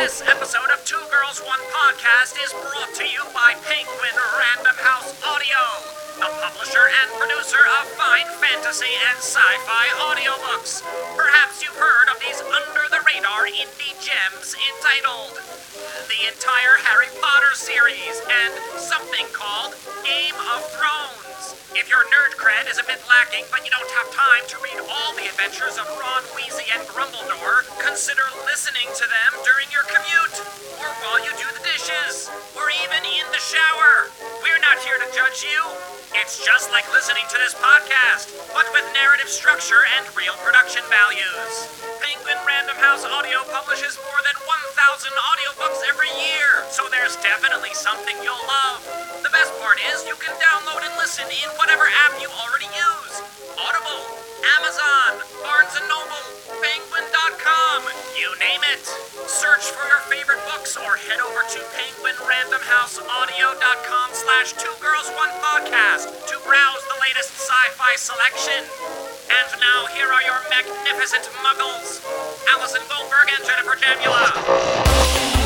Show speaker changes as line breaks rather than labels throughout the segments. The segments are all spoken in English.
This episode of Two Girls One Podcast is brought to you by Penguin Random House Audio, the publisher and producer of fine fantasy and sci-fi audiobooks. Perhaps you've heard of these under-the-radar indie gems entitled the entire Harry Potter series and something called Game of Thrones. If your nerd cred is a bit lacking, but you don't have time to read all the adventures of Ron, Weasley, and Grumbledore, consider listening to them during your commute, or while you do the dishes, or even in the shower. We're not here to judge you. It's just like listening to this podcast, but with narrative structure and real production values. Penguin Random House Audio publishes more than 1,000 audiobooks every year, so there's definitely something you'll love. The best part is you can download and listen in whatever app you already use. Audible, Amazon, Barnes & Noble, Penguin.com, you name it. Search for your favorite books or head over to penguinrandomhouseaudio.com slash two girls one podcast to browse the latest sci-fi selection. And now here are your magnificent muggles, Allison Goldberg and Jennifer Jamula.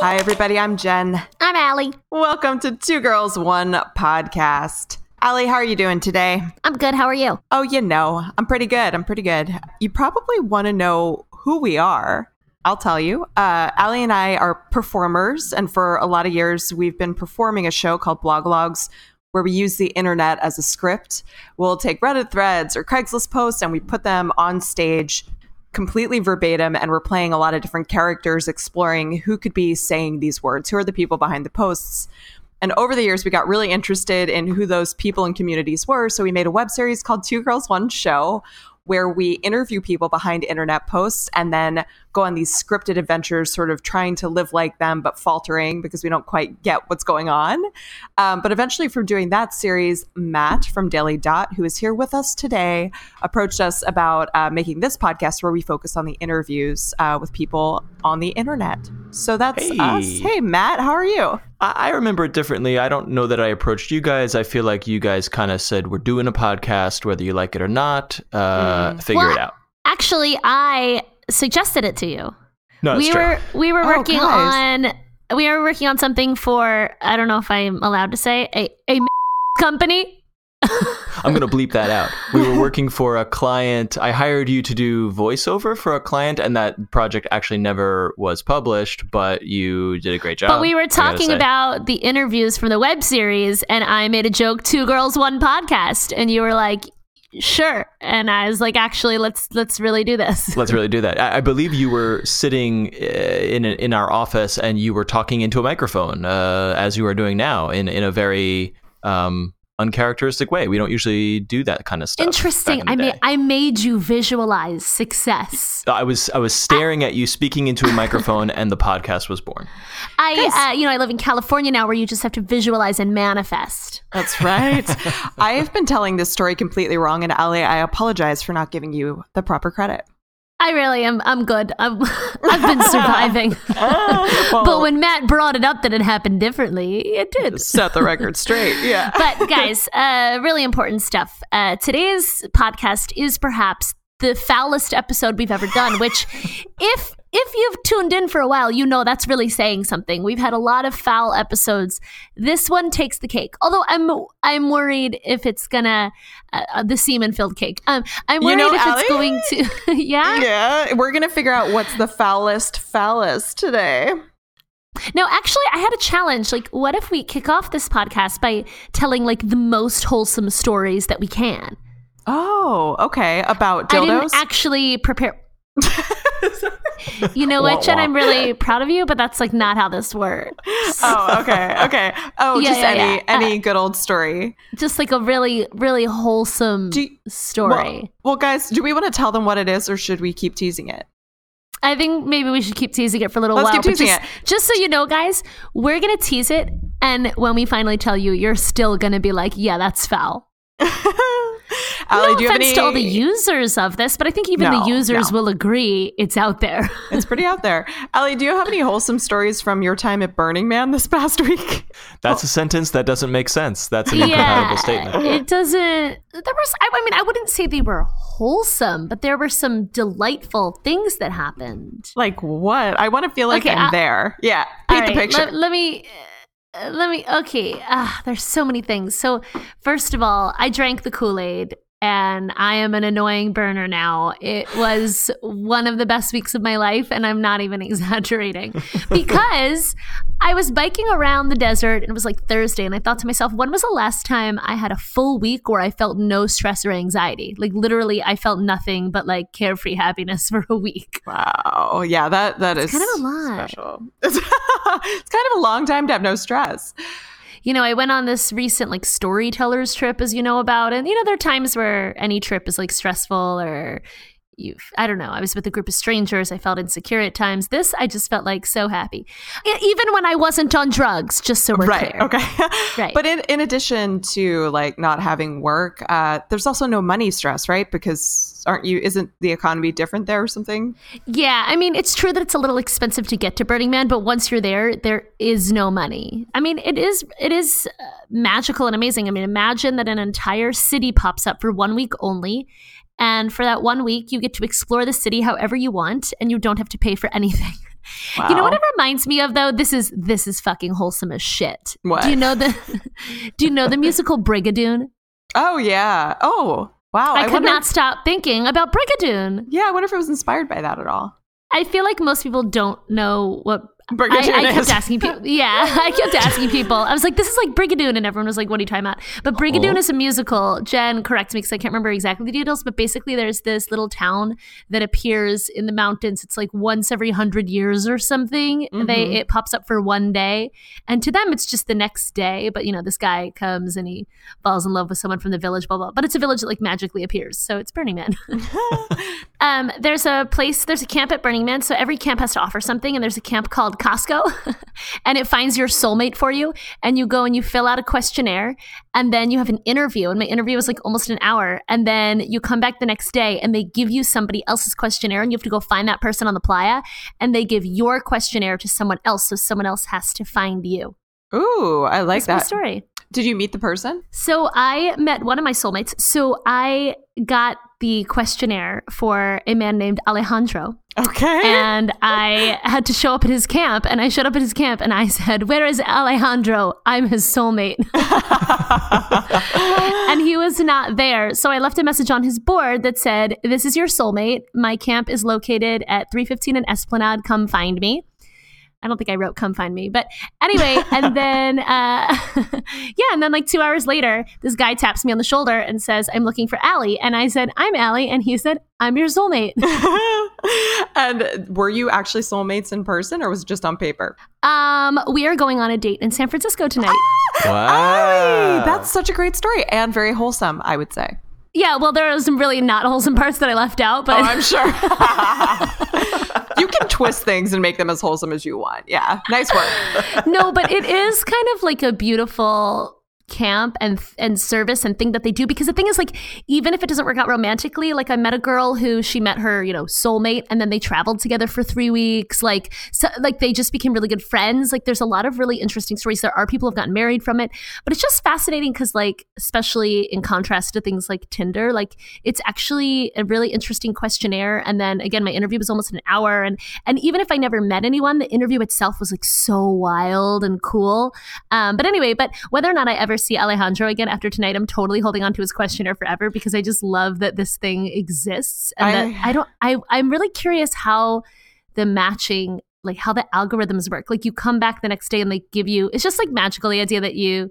Hi, everybody. I'm Jen.
I'm Allie.
Welcome to Two Girls One Podcast. Allie, how are you doing today?
I'm good. How are you?
Oh, you know, I'm pretty good. I'm pretty good. You probably want to know who we are. I'll tell you. Uh, Allie and I are performers, and for a lot of years, we've been performing a show called Blogologues where we use the internet as a script. We'll take Reddit threads or Craigslist posts and we put them on stage completely verbatim and we're playing a lot of different characters exploring who could be saying these words who are the people behind the posts. And over the years we got really interested in who those people and communities were. So we made a web series called two girls one show where we interview people behind internet posts and then go on these scripted adventures, sort of trying to live like them, but faltering because we don't quite get what's going on. Um, but eventually, from doing that series, Matt from Daily Dot, who is here with us today, approached us about uh, making this podcast where we focus on the interviews uh, with people on the internet. So that's
Hey.
us. Hey, Matt, how are you?
I, I remember it differently. I don't know that I approached you guys. I feel like you guys kind of said we're doing a podcast, whether you like it or not. Uh, Figure
Well,
it out.
Actually, I suggested it to you.
No, that's
we
true.
were we were
Oh,
working
guys.
on we were working on something for I don't know if I'm allowed to say a a company.
I'm gonna bleep that out. We were working for a client. I hired you to do voiceover for a client, and that project actually never was published. But you did a great job.
But we were talking about the interviews from the web series, and I made a joke: two girls, one podcast, and you were like, "Sure," and I was like, "Actually, let's let's really do this."
Let's really do that. I, I believe you were sitting uh, in in our office and you were talking into a microphone, uh, as you are doing now, in in a very um, uncharacteristic way. We don't usually do that kind of stuff.
Interesting.
in
I
the
made. I made you visualize success.
I was I was staring at you speaking into a microphone, and the podcast was born.
I, uh, you know, I live in California now, where you just have to visualize and manifest.
That's right. I've been telling this story completely wrong, and Allie, I apologize for not giving you the proper credit.
I really am. I'm good. I'm, I've been surviving. but when Matt brought it up that it happened differently, it did.
set the record straight. Yeah.
But guys, uh, really important stuff. Uh, today's podcast is perhaps the foulest episode we've ever done. Which, if if you've tuned in for a while, you know that's really saying something. We've had a lot of foul episodes. This one takes the cake. Although I'm I'm worried if it's gonna uh, uh, the semen filled cake. Um, I'm
You
worried
know,
if
Allie?
it's going to. yeah.
Yeah, we're gonna figure out what's the foulest phallus today.
No, actually, I had a challenge. Like, what if we kick off this podcast by telling like the most wholesome stories that we can?
Oh, okay. About
I
dildos.
didn't actually prepare. you know what,
Wah,
Jen?
wah.
I'm really proud of you, but that's like not how this works.
oh, okay, okay. Oh,
Yeah,
just
yeah,
any
yeah.
any uh, good old story.
Just like a really, really wholesome
you-
story.
Well, well, guys, do we want to tell them what it is, or should we keep teasing it?
I think maybe we should keep teasing it for a little
Let's
while.
keep teasing
just,
it.
just so you know, guys, we're gonna tease it, and when we finally tell you, you're still gonna be like, "Yeah, that's foul."
Allie,
no
do you have
offense
any?
to all the users of this, but I think even
No,
the users
no.
will agree it's out there.
it's pretty out there. Allie, do you have any wholesome stories from your time at Burning Man this past week?
That's a sentence that doesn't make sense. That's an incompatible statement.
It doesn't. There was. I, I mean, I wouldn't say they were wholesome, but there were some delightful things that happened.
Like what? I want to feel like
Okay,
I'm
I-
there. Yeah,
All
paint the picture.
Let, let me. uh, Let me. Okay. Ah, there's so many things. So, first of all, I drank the Kool Aid, and I am an annoying burner now. It was one of the best weeks of my life, and I'm not even exaggerating, because I was biking around the desert, and it was like Thursday, and I thought to myself, when was the last time I had a full week where I felt no stress or anxiety? Like literally, I felt nothing but like carefree happiness for a week.
wow. Yeah, that that is
kind of a lot.
Special. It's, it's kind of a long time to have no stress.
You know, I went on this recent like storytellers trip, as you know about, and you know, there are times where any trip is like stressful or you, I don't know. I was with a group of strangers. I felt insecure at times. This, I just felt like so happy, even when I wasn't on drugs. Just so we're
right.
clear.
Okay.
Right.
But in, in addition to like not having work, uh, there's also no money stress, right? Because aren't you? Isn't the economy different there or something?
Yeah, I mean, it's true that it's a little expensive to get to Burning Man, but once you're there, there is no money. I mean, it is it is uh, magical and amazing. I mean, imagine that an entire city pops up for one week only, and for that one week, you get to explore the city however you want, and you don't have to pay for anything. You know what it reminds me of though? This is this is fucking wholesome as shit.
What?
Do you know the Do you know the musical Brigadoon?
Oh yeah. Oh wow.
I, could
wonder,
not stop thinking about Brigadoon.
Yeah, I wonder if it was inspired by that at all.
I feel like most people don't know what
Brigadoon
I, I kept asking people. Yeah, I kept asking people. I was like, "This is like Brigadoon," and everyone was like, "What are you talking about?" But Brigadoon
Oh.
is a musical. Jen, correct me because I can't remember exactly the details. But basically, there's this little town that appears in the mountains. It's like once every hundred years or something. They
Mhm.
it pops up for one day, and to them, it's just the next day. But you know, this guy comes and he falls in love with someone from the village. Blah blah. But it's a village that like magically appears, so it's Burning Man. Um, there's a place, there's a camp at Burning Man. So every camp has to offer something, and there's a camp called Costco, and it finds your soulmate for you. And you go and you fill out a questionnaire, and then you have an interview. And my interview was like almost an hour. And then you come back the next day, and they give you somebody else's questionnaire, and you have to go find that person on the playa, and they give your questionnaire to someone else. So someone else has to find you.
Ooh, I like
That's
that.
story.
Did you meet the person?
So I met one of my soulmates. So I got the questionnaire for a man named Alejandro.
Okay.
and I had to show up at his camp. And I showed up at his camp and I said, Where is Alejandro? I'm his soulmate. and he was not there. So I left a message on his board that said, This is your soulmate. My camp is located at 315 in Esplanade. Come find me. I don't think I wrote "come find me," but anyway, and then uh, yeah, and then like two hours later, this guy taps me on the shoulder and says, "I'm looking for Allie," and I said, "I'm Allie," and he said, "I'm your soulmate."
and were you actually soulmates in person or was it just on paper?
Um, we are going on a date in San Francisco tonight.
Wow.
Hey, that's such a great story and very wholesome, I would say.
Yeah, well, there are some really not wholesome parts that I left out, but
Oh, I'm sure. you can twist things and make them as wholesome as you want. Yeah. Nice work.
no, but it is kind of like a beautiful camp and and service and thing that they do because the thing is like even if it doesn't work out romantically like i met a girl who she met her you know soulmate and then they traveled together for three weeks like so like they just became really good friends. Like there's a lot of really interesting stories. There are people who've gotten married from it but it's just fascinating because like especially in contrast to things like tinder like it's actually a really interesting questionnaire. And then again my interview was almost an hour and and even if i never met anyone the interview itself was like so wild and cool. Um, but anyway but whether or not i ever see alejandro again after tonight i'm totally holding on to his questionnaire forever because i just love that this thing exists and
I-
that i don't i i'm really curious how the matching like how the algorithms work like you come back the next day and they give you it's just like magical the idea that you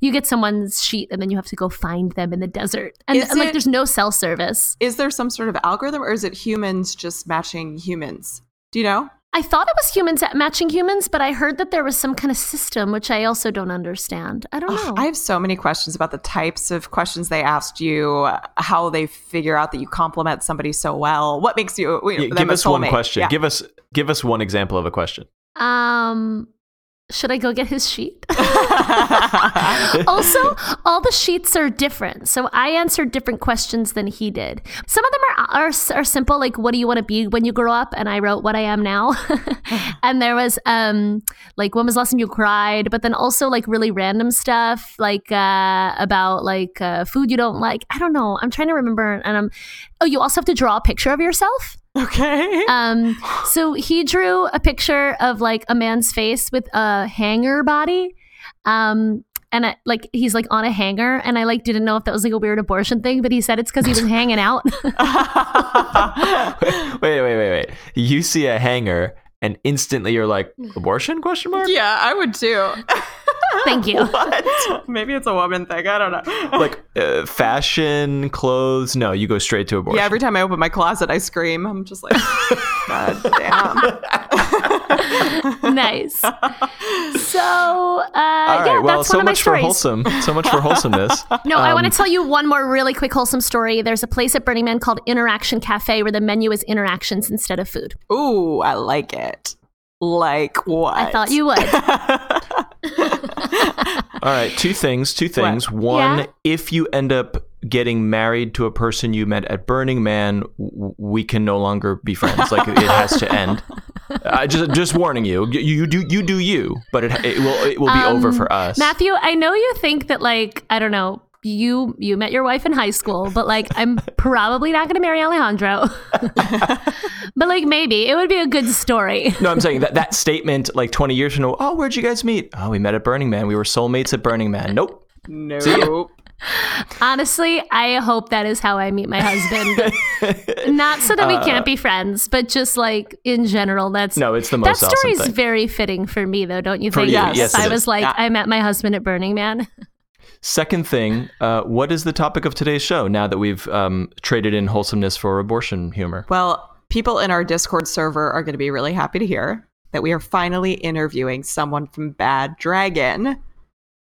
you get someone's sheet and then you have to go find them in the desert and, and, like
it-
there's no cell service
Is there some sort of algorithm or is it humans just matching humans? Do you know?
I thought it was humans at matching humans, but I heard that there was some kind of system, which I also don't understand. I don't know.
Ugh, I have so many questions about the types of questions they asked you, how they figure out that you compliment somebody so well. What makes you, you know,
Yeah, give us one question.
Yeah.
Give us give us one example of a question.
um, should I go get his sheet? also, all the sheets are different. So I answered different questions than he did. Some of them are, are, are simple, like, what do you want to be when you grow up? And I wrote what I am now. and there was, um, like, when was the last time you cried? But then also, like, really random stuff, like, uh, about, like, uh, food you don't like. I don't know. I'm trying to remember. And I'm, oh, you also have to draw a picture of yourself.
Okay.
Um, so he drew a picture of like a man's face with a hanger body. Um, and I, like he's like on a hanger, and I like didn't know if that was like a weird abortion thing, but he said it's because he was hanging out.
wait, wait, wait, wait. You see a hanger and instantly you're like, abortion? Question mark.
yeah, I would too.
Thank you.
what? Maybe it's a woman thing. I don't know.
Like uh, fashion, clothes. No, you go straight to abortion.
yeah, every time I open my closet, I scream. I'm just like, God damn.
nice. So, uh,
All right.
yeah,
well,
that's
so
one of my
much for
stories.
wholesome. So much for wholesomeness.
No, I want
Um,
to tell you one more really quick wholesome story. There's a place at Burning Man called Interaction Cafe where the menu is interactions instead of food.
Ooh, I like it. Like what?
I thought you would.
All right, two things. Two things. One,
Yeah.
if you end up getting married to a person you met at Burning Man, we can no longer be friends. Like it has to end. I just just warning you. You, you do you do you, but it it will it will be over
Um,
for us.
Matthew, I know you think that like I don't know, you you met your wife in high school, but like I'm probably not going to marry Alejandro. but like maybe it would be a good story.
no, I'm saying that that statement like 20 years from now. Oh, where'd you guys meet? Oh, we met at Burning Man. We were soulmates at Burning Man. Nope.
Nope.
Honestly, I hope that is how I meet my husband. not so that we can't be friends, but just like in general, that's
Uh, No, it's the most
that
most
story
awesome
is very fitting for me, though, don't you
For
think?
you,
Yes.
yes,
I was
is.
like,
Yeah.
I met my husband at Burning Man.
Second thing, uh, what is the topic of today's show? Now that we've um, traded in wholesomeness for abortion humor.
Well, people in our Discord server are going to be really happy to hear that we are finally interviewing someone from Bad Dragon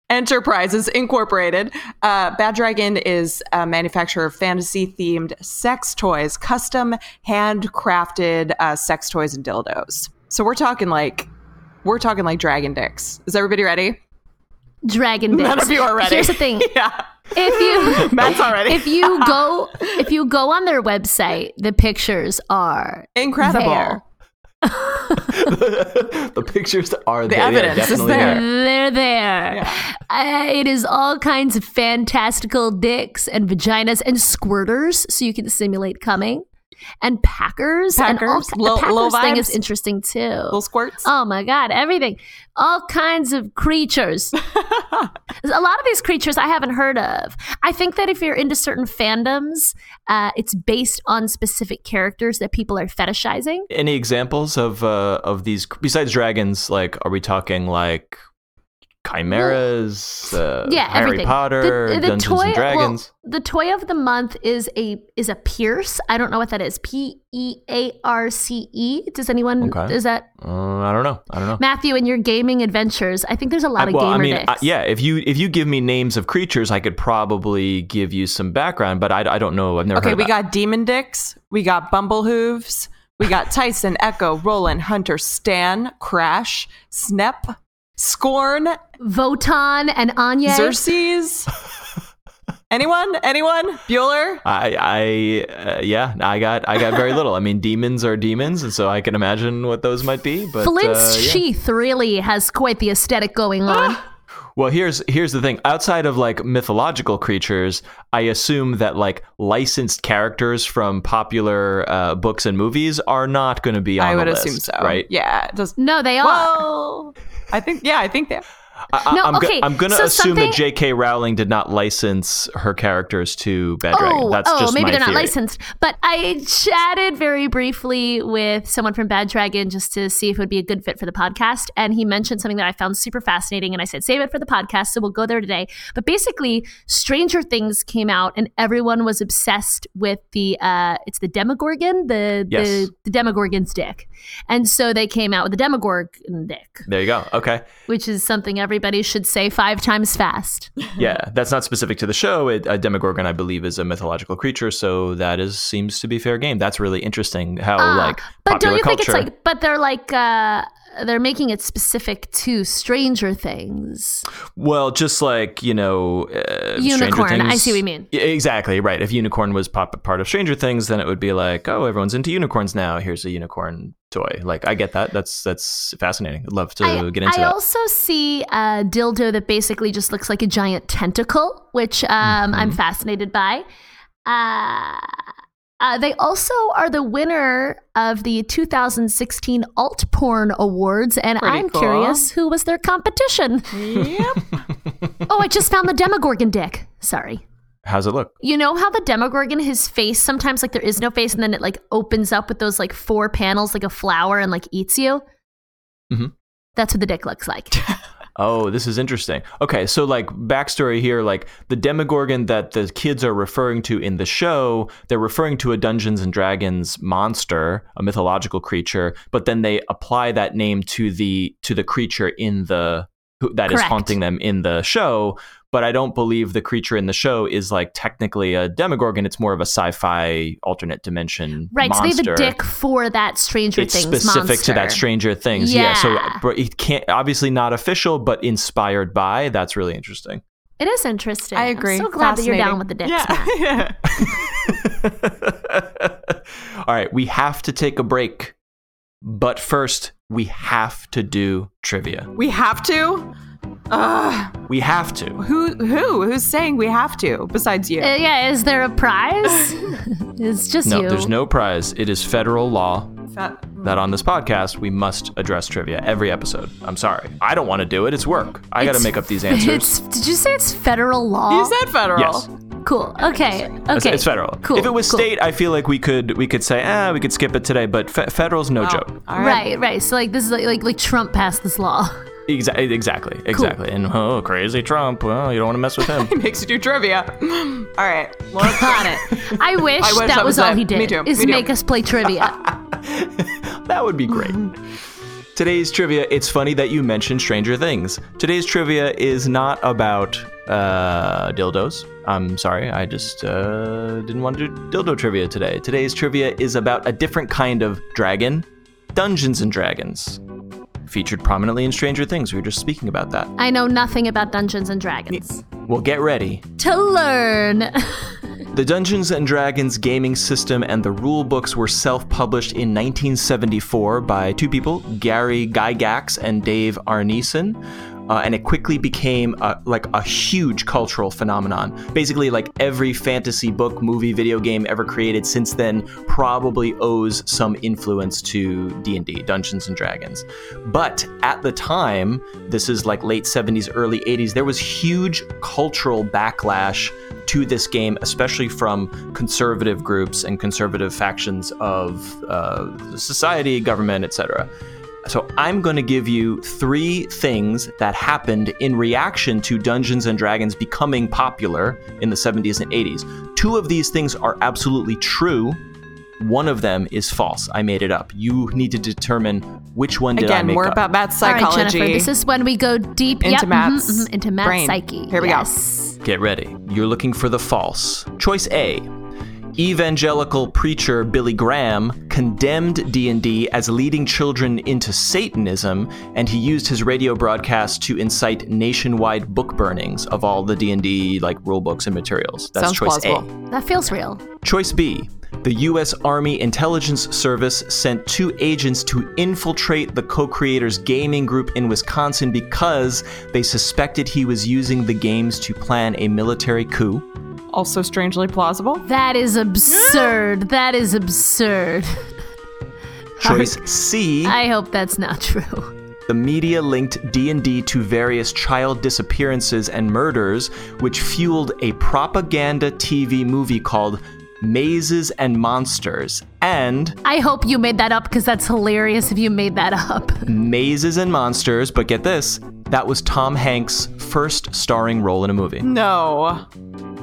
Enterprises Incorporated. Uh, Bad Dragon is a manufacturer of fantasy themed sex toys, custom handcrafted uh, sex toys and dildos. So we're talking like, we're talking like dragon dicks. Is everybody ready?
Dragon dicks.
None of you are ready.
Here's the thing.
yeah.
If you
Matt's already.
if you go if you go on their website, the pictures are
Incredible.
there.
the pictures are
The
there. They are
evidence is
definitely
there.
They're there. Uh, it is all kinds of fantastical dicks and vaginas and squirters, so you can simulate coming, and packers. and all,
Packers.
ki-
Low-
the packers
low
thing is interesting too.
Little squirts.
Oh my god, everything. All kinds of creatures. a lot of these creatures I haven't heard of. I think that if you're into certain fandoms, uh, it's based on specific characters that people are fetishizing.
Any examples of uh, of these besides dragons? Like, are we talking like chimeras? uh,
yeah,
Harry
everything.
Potter,
The- the
Dungeons
toy-
and Dragons.
Well, the toy of the month is a is a Pierce. I don't know what that is. P E A R C E. Does anyone?
Okay.
Is that
uh, I don't know. I don't know.
Matthew in your gaming adventures? I think there's a lot of
well,
gamer
I mean,
dicks.
I- yeah. If you if you give me names of creatures, I could probably give you some background, but I, I don't know. I've never.
Okay,
heard
we
of
got demon dicks. We got bumble hooves. We got Tyson, Echo, Roland, Hunter, Stan, Crash, Snep, Scorn,
Votan and Anya.
Xerxes. Anyone? Anyone? Bueller?
I, I, uh, yeah, I got, I got very little. I mean, demons are demons, and so I can imagine what those might be. But
Flint's
uh, yeah.
sheath really has quite the aesthetic going on.
Well, here's here's the thing. Outside of like mythological creatures, I assume that like licensed characters from popular uh, books and movies are not going to be on
I would
list,
assume so.
right?
Yeah. It does.
no, they are.
I think. Yeah, I think that.
I,
No,
I'm, go-
okay,
I'm going to
so
assume
something-
that J.K. Rowling did not license her characters to Bad Dragon.
Oh,
That's
oh,
just
maybe they're not licensed. But I chatted very briefly with someone from Bad Dragon just to see if it would be a good fit for the podcast. And he mentioned something that I found super fascinating. And I said, save it for the podcast. So we'll go there today. But basically, Stranger Things came out and everyone was obsessed with the, uh, it's the Demogorgon, the,
Yes.
the, the Demogorgon's dick. And so they came out with the Demogorgon dick,
There you go. Okay.
which is something everybody should say five times fast.
Yeah, that's not specific to the show. It, a Demogorgon, I believe, is a mythological creature, so that is seems to be fair game. That's really interesting. How
Ah,
like
but don't you think it's like but they're like uh they're making it specific to Stranger Things.
Well, just like you know, uh,
Unicorn. I see what you mean.
Exactly right. If unicorn was pop- part of Stranger Things, then it would be like, oh, everyone's into unicorns now. Here's a unicorn toy. Like, I get that. That's that's fascinating. I'd love to
I,
get into
I
that.
also see a dildo that basically just looks like a giant tentacle, which um, I'm
Mhm.
fascinated by. Uh, uh, they also are the winner of the 2016 Alt Porn Awards, and
Pretty
I'm
cool.
curious who was their competition.
Yep.
oh, I just found the Demogorgon dick. Sorry.
How's it look?
You know how the Demogorgon, his face, sometimes like there is no face, and then it like opens up with those like four panels like a flower and like eats you?
Mhm.
That's what the dick looks like.
Oh, this is interesting. Okay, so like backstory here, like the Demogorgon that the kids are referring to in the show, they're referring to a Dungeons and Dragons monster, a mythological creature, but then they apply that name to the to the creature in the who, that is haunting them in the show. But I don't believe the creature in the show is like technically a Demogorgon. It's more of a sci-fi alternate dimension
Right,
monster
so they have a dick for that Stranger
it's
Things
specific to that. Stranger Things. Yeah. So
Yeah.
but it can't obviously not official, but inspired by. That's really interesting.
It is interesting.
I agree.
I'm so glad that you're down with the dicks,
Yeah.
Matt.
yeah.
All right, we have to take a break, but first we have to do trivia.
We have to. Ugh.
We have to.
Who? Who? Who's saying we have to? Besides you.
Uh, yeah, is there a prize? it's just
No,
you.
there's no prize. It is federal law
Fat-
that on this podcast we must address trivia every episode. I'm sorry, I don't want to do it. It's work. I got to make up these answers.
It's, did you say it's federal law?
You said federal.
Yes.
cool. Okay. Okay.
It's, it's federal.
Cool.
If it was
cool.
state, I feel like we could we could say ah we could skip it today, but fe- federal's no
Oh,
joke.
all
Right, right. So like this is like like, like Trump passed this law.
Exa- exactly, exactly. And oh, crazy Trump. Well, you don't want to mess with him.
He makes you do trivia. All right. Well,
Got it. I wish,
I wish
that
that
was
was
all
it.
he did.
Me too,
Is
me too.
make us play trivia.
that would be great. Today's trivia. It's funny that you mentioned Stranger Things. Today's trivia is not about uh, dildos. I'm sorry, I just uh, didn't want to do dildo trivia today. Today's trivia is about a different kind of dragon, Dungeons and Dragons. Featured prominently in Stranger Things. We were just speaking about that.
I know nothing about Dungeons and Dragons.
Well, get ready.
To learn.
The Dungeons and Dragons gaming system and the rule books were self-published in 1974 by two people, Gary Gygax and Dave Arneson. Uh, and it quickly became a, like a huge cultural phenomenon. Basically, like every fantasy book, movie, video game ever created since then probably owes some influence to D&D, Dungeons and Dragons. But at the time, this is like late 70s, early 80s, there was huge cultural backlash to this game, especially from conservative groups and conservative factions of uh, society, government, etc. So I'm going to give you three things that happened in reaction to Dungeons and Dragons becoming popular in the 70s and 80s. Two of these things are absolutely true. One of them is false. I made it up. You need to determine which one did I
again,
make
more
up.
about Matt's
All right. Jennifer. This is when we go deep
Into
yep, mhm,
Matt's
mhm, into Matt's
brain.
psyche.
Here we go.
Get ready. You're looking for the false. Choice A. Evangelical preacher Billy Graham condemned D&D as leading children into Satanism, and he used his radio broadcast to incite nationwide book burnings of all the D&D like rule books and materials. That's
Sounds
choice
plausible.
A.
That feels real.
Choice B. The U.S. Army Intelligence Service sent two agents to infiltrate the co creator's gaming group in Wisconsin because they suspected he was using the games to plan a military coup.
Also strangely plausible.
That is absurd. that is absurd.
Choice C.
I hope that's not true.
The media linked D&D to various child disappearances and murders, which fueled a propaganda TV movie called Mazes and Monsters and
I hope you made that up because that's hilarious if you made that up.
Mazes and Monsters, but get this, that was Tom Hanks' first starring role in a movie.
No.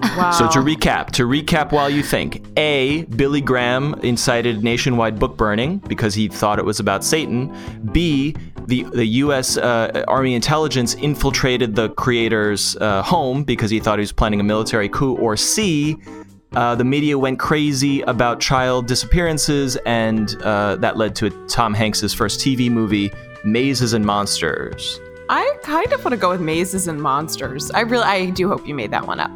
Wow.
So to recap, to recap while you think, A, Billy Graham incited nationwide book burning because he thought it was about Satan. B, the the U.S. Uh, Army intelligence infiltrated the creator's uh, home because he thought he was planning a military coup. Or C, uh, the media went crazy about child disappearances, and uh, that led to Tom Hanks's first TV movie, mazes and monsters.
I kind of want to go with mazes and monsters. I really, I do hope you made that one up.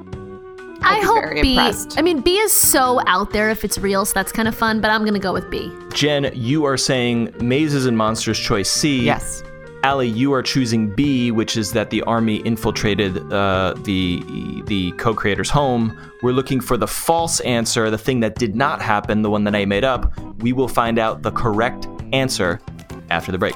I hope
very
B.
impressed.
I mean, B is so out there if it's real, so that's kind of fun. But I'm gonna go with B.
Jen, you are saying mazes and monsters choice C.
Yes.
Allie, you are choosing B, which is that the army infiltrated uh, the the co-creator's home. We're looking for the false answer, the thing that did not happen, the one that I made up. We will find out the correct answer after the break.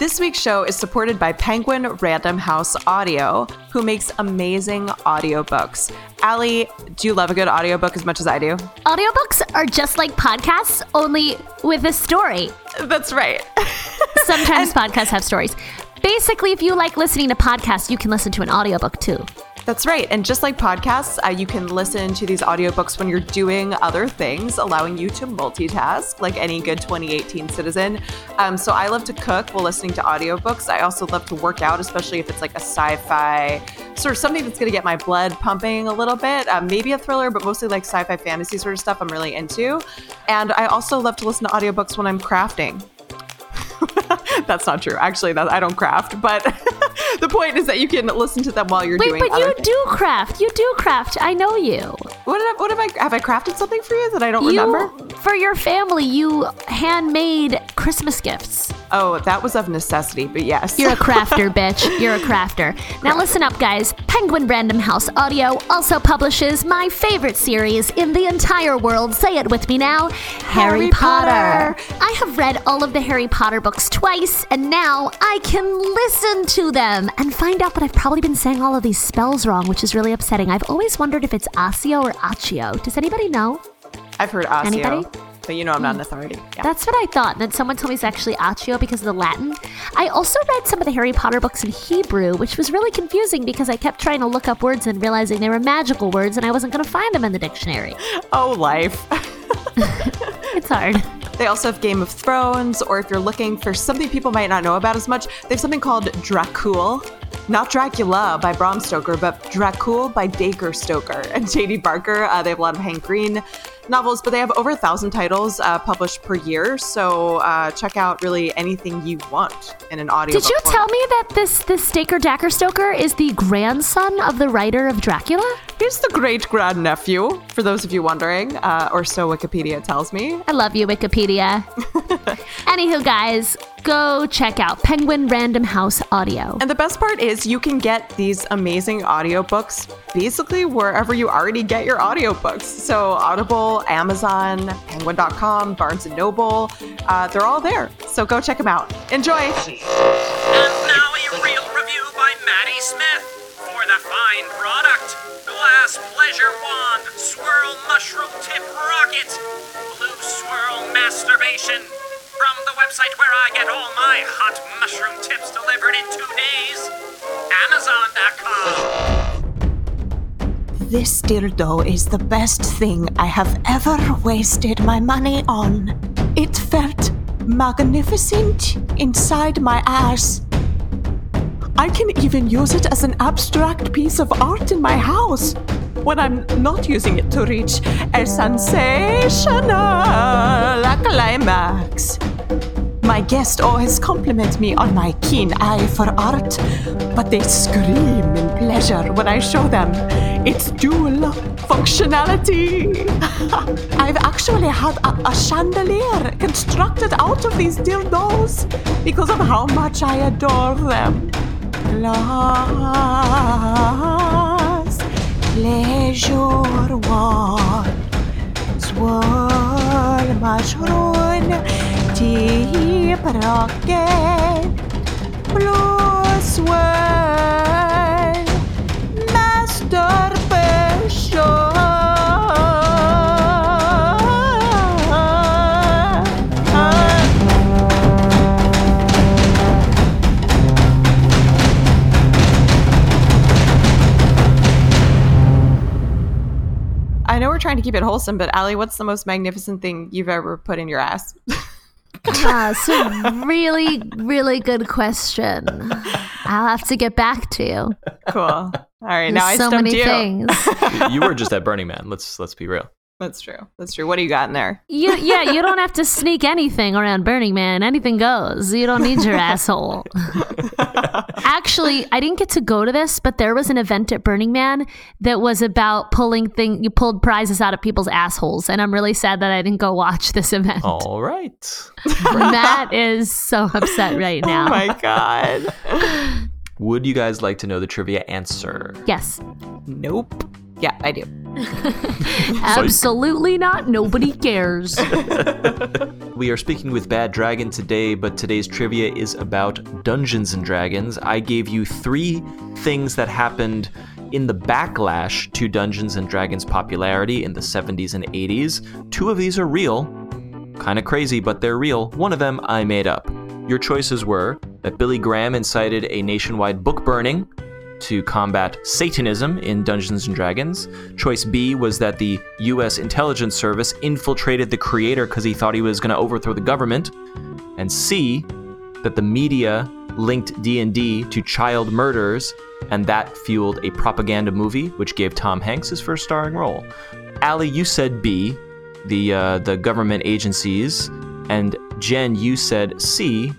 This week's show is supported by Penguin Random House Audio, who makes amazing audiobooks. Allie, do you love a good audiobook as much as I do?
Audiobooks are just like podcasts, only with a story.
That's right.
Sometimes podcasts have stories. Basically, if you like listening to podcasts, you can listen to an audiobook too.
That's right. And just like podcasts, uh, you can listen to these audiobooks when you're doing other things, allowing you to multitask like any good 2018 citizen. Um, so I love to cook while listening to audiobooks. I also love to work out, especially if it's like a sci fi sort of something that's going to get my blood pumping a little bit. Um, maybe a thriller, but mostly like sci fi fantasy sort of stuff I'm really into. And I also love to listen to audiobooks when I'm crafting. That's not true. Actually, that I don't craft, but the point is that you can listen to them while you're
Wait,
doing.
Wait,
but
you
things.
do craft. You do craft. I know you.
What have, what have I have I crafted something for you that I don't
You
remember?
for your family, you handmade Christmas gifts.
Oh, that was of necessity, but yes.
You're a crafter, bitch. You're a crafter. Now listen up, guys. Penguin Random House Audio also publishes my favorite series in the entire world. Say it with me now Harry,
Harry
Potter.
Potter.
I have read all of the Harry Potter books twice, and now I can listen to them and find out that I've probably been saying all of these spells wrong, which is really upsetting. I've always wondered if it's Accio or Accio. Does anybody know?
I've heard Osseo,
Anybody?
But you know I'm not an authority. Yeah.
That's what I thought. And then someone told me it's actually Accio because of the Latin. I also read some of the Harry Potter books in Hebrew, which was really confusing because I kept trying to look up words and realizing they were magical words and I wasn't going to find them in the dictionary.
oh, life.
It's hard.
They also have Game of Thrones, or if you're looking for something people might not know about as much, they have something called Dracul. Not Dracula by Bram Stoker, but Dracul by Dacre Stoker and J.D. Barker. Uh, they have a lot of Hank Green novels, but they have over a thousand titles uh, published per year. So uh, check out really anything you want in an audio.
Did you tell me that this this Staker Dacker Stoker is the grandson of the writer of Dracula?
He's the great grandnephew, for those of you wondering, uh, or so Wikipedia tells me.
I love you, Wikipedia. Anywho, guys, go check out Penguin Random House Audio.
And the best part is you can get these amazing audiobooks basically wherever you already get your audiobooks. So Audible, Amazon, Penguin.com, Barnes & Noble, uh, they're all there. So go check them out. Enjoy!
And now a real review by Maddie Smith for the fine product. Glass pleasure wand, swirl mushroom tip rocket, blue swirl masturbation. From the website where I get all my hot mushroom tips delivered in two days, Amazon.com.
This dildo is the best thing I have ever wasted my money on. It felt magnificent inside my ass. I can even use it as an abstract piece of art in my house when I'm not using it to reach a sensational climax. My guests always compliment me on my keen eye for art, but they scream in pleasure when I show them its dual functionality. I've actually had a, a chandelier constructed out of these dildos because of how much I adore them. Glass pleasure wand swirl mushroom
I know we're trying to keep it wholesome, but Allie, what's the most magnificent thing you've ever put in your ass?
Ah, it's a really, really good question. I'll have to get back to you.
cool. All right,
There's
now I
so
stumped
many
you.
things.
you were just at Burning Man. Let's let's be real.
That's true. That's true. What do you got in there?
You, yeah, you don't have to sneak anything around Burning Man. Anything goes. You don't need your asshole. Actually, I didn't get to go to this, but there was an event at Burning Man that was about pulling thing. You pulled prizes out of people's assholes, and I'm really sad that I didn't go watch this event.
All right.
Matt is so upset right oh now.
Oh my god.
Would you guys like to know the trivia answer?
yes,
nope. Yeah, I do.
absolutely not. Nobody cares.
We are speaking with Bad Dragon today, but today's trivia is about Dungeons and Dragons. I gave you three things that happened in the backlash to Dungeons and Dragons popularity in the 70s and 80s. Two of these are real. Kind of crazy, but they're real. One of them I made up. Your choices were that Billy Graham incited a nationwide book burning to combat Satanism in Dungeons and Dragons. Choice B was that the US intelligence service infiltrated the creator because he thought he was going to overthrow the government. And C, that the media linked D&D to child murders and that fueled a propaganda movie which gave Tom Hanks his first starring role. Allie, you said B, the uh, the government agencies, and Jen, you said C,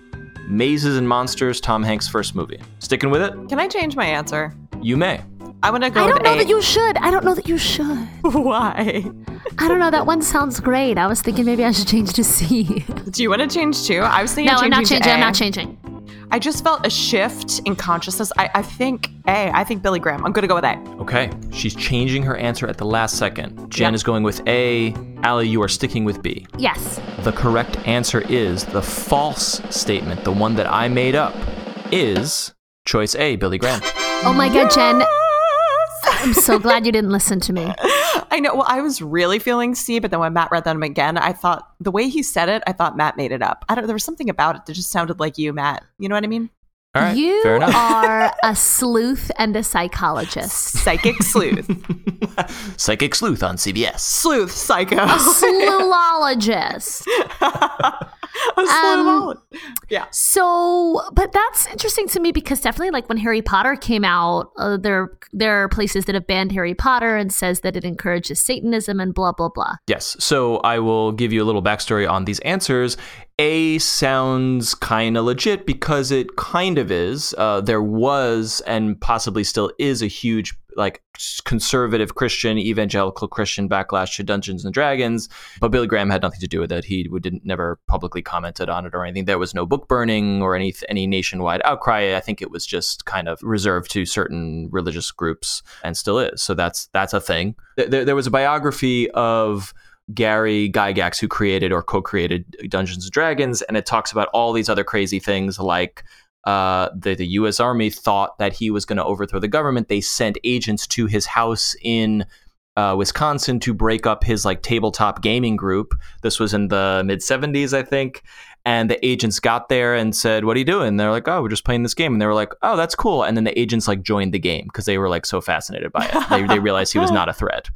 Mazes and Monsters, Tom Hanks' first movie. Sticking with it?
Can I change my answer?
You may.
I'm gonna go
I don't know
A.
that you should. I don't know that you should.
Why?
I don't know. That one sounds great. I was thinking maybe I should change to C.
Do you want to change too? I was thinking
no, I'm not
changing.
I'm not changing.
I just felt a shift in consciousness. I, I think A. I think Billy Graham. I'm gonna go with A.
Okay. She's changing her answer at the last second. Jen
Yep.
is going with A. Allie, you are sticking with B.
Yes.
The correct answer is the false statement, the one that I made up, is choice A, Billy Graham.
Oh my God, Jen. I'm so glad you didn't listen to me.
I know. Well, I was really feeling C, but then when Matt read them again, I thought the way he said it, I thought Matt made it up. I don't. There was something about it that just sounded like you, Matt. You know what I mean?
All right.
you
fair enough.
are a sleuth and a psychologist.
Psychic sleuth,
Psychic Sleuth on CBS.
sleuth, psycho,
A sleuologist.
A sleuth. yeah.
So, but that's interesting to me because definitely, like when Harry Potter came out, uh, there there are places that have banned Harry Potter and says that it encourages Satanism and blah blah blah.
Yes. So I will give you a little backstory on these answers. A sounds kind of legit because it kind of is. Uh, there was and possibly still is a huge like conservative Christian, evangelical Christian backlash to Dungeons and Dragons, but Billy Graham had nothing to do with it. He didn't never publicly commented on it or anything. There was no book burning or any any nationwide outcry. I think it was just kind of reserved to certain religious groups and still is. So that's that's a thing. There- there was a biography of Gary Gygax, who created or co-created Dungeons and Dragons, and it talks about all these other crazy things like uh, the, the U.S. Army thought that he was going to overthrow the government. They sent agents to his house in uh, Wisconsin to break up his like tabletop gaming group. This was in the mid 70s, I think. And the agents got there and said, "What are you doing?" they're like, "Oh, we're just playing this game." And they were like, "Oh, that's cool." And then the agents like joined the game because they were like so fascinated by it. They, they realized he was not a threat.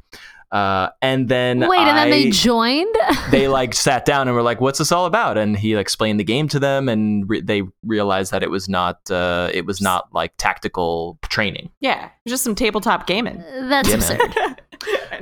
Uh, and then
Wait, and then they joined.
they like sat down and were like, "What's this all about?" And he explained the game to them, and re- they realized that it was not uh, it was not like tactical training.
Yeah. Just some tabletop gaming.
That's
Yeah,
absurd.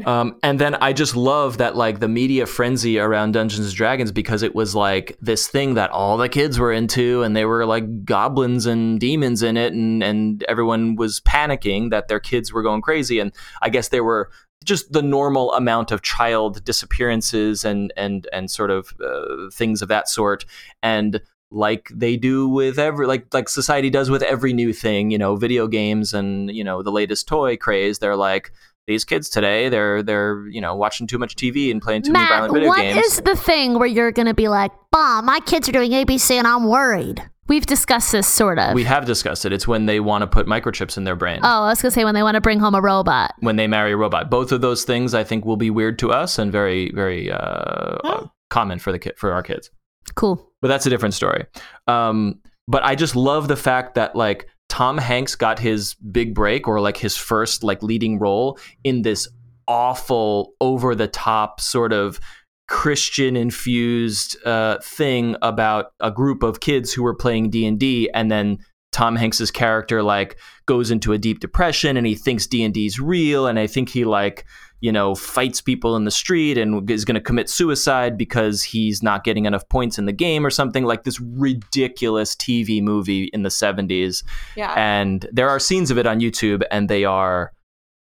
Um, and then I just love that like the media frenzy around Dungeons and Dragons because it was like this thing that all the kids were into, and they were like goblins and demons in it, and and everyone was panicking that their kids were going crazy, and I guess they were just the normal amount of child disappearances and and and sort of uh, things of that sort and like they do with every like like society does with every new thing you know video games and you know the latest toy craze they're like these kids today they're they're you know watching too much tv and playing too many violent video
what
games
is the thing where you're going to be like, "Mom, my kids are doing ABC and I'm worried." We've discussed this sort of.
we have discussed it it's when they want to put microchips in their brain
oh, I was going to say when they want to bring home a robot.
when they marry a robot both of those things i think will be weird to us and very very uh, uh, common for the kid for our kids
Cool.
but that's a different story. Um, but I just love the fact that like Tom Hanks got his big break or like his first like leading role in this awful, over the top sort of Christian infused uh, thing about a group of kids who were playing D and D, and then Tom Hanks's character like goes into a deep depression and he thinks D and D is real, and I think he like you know, fights people in the street and is going to commit suicide because he's not getting enough points in the game or something like this ridiculous TV movie in the 70s.
Yeah.
And there are scenes of it on YouTube and they are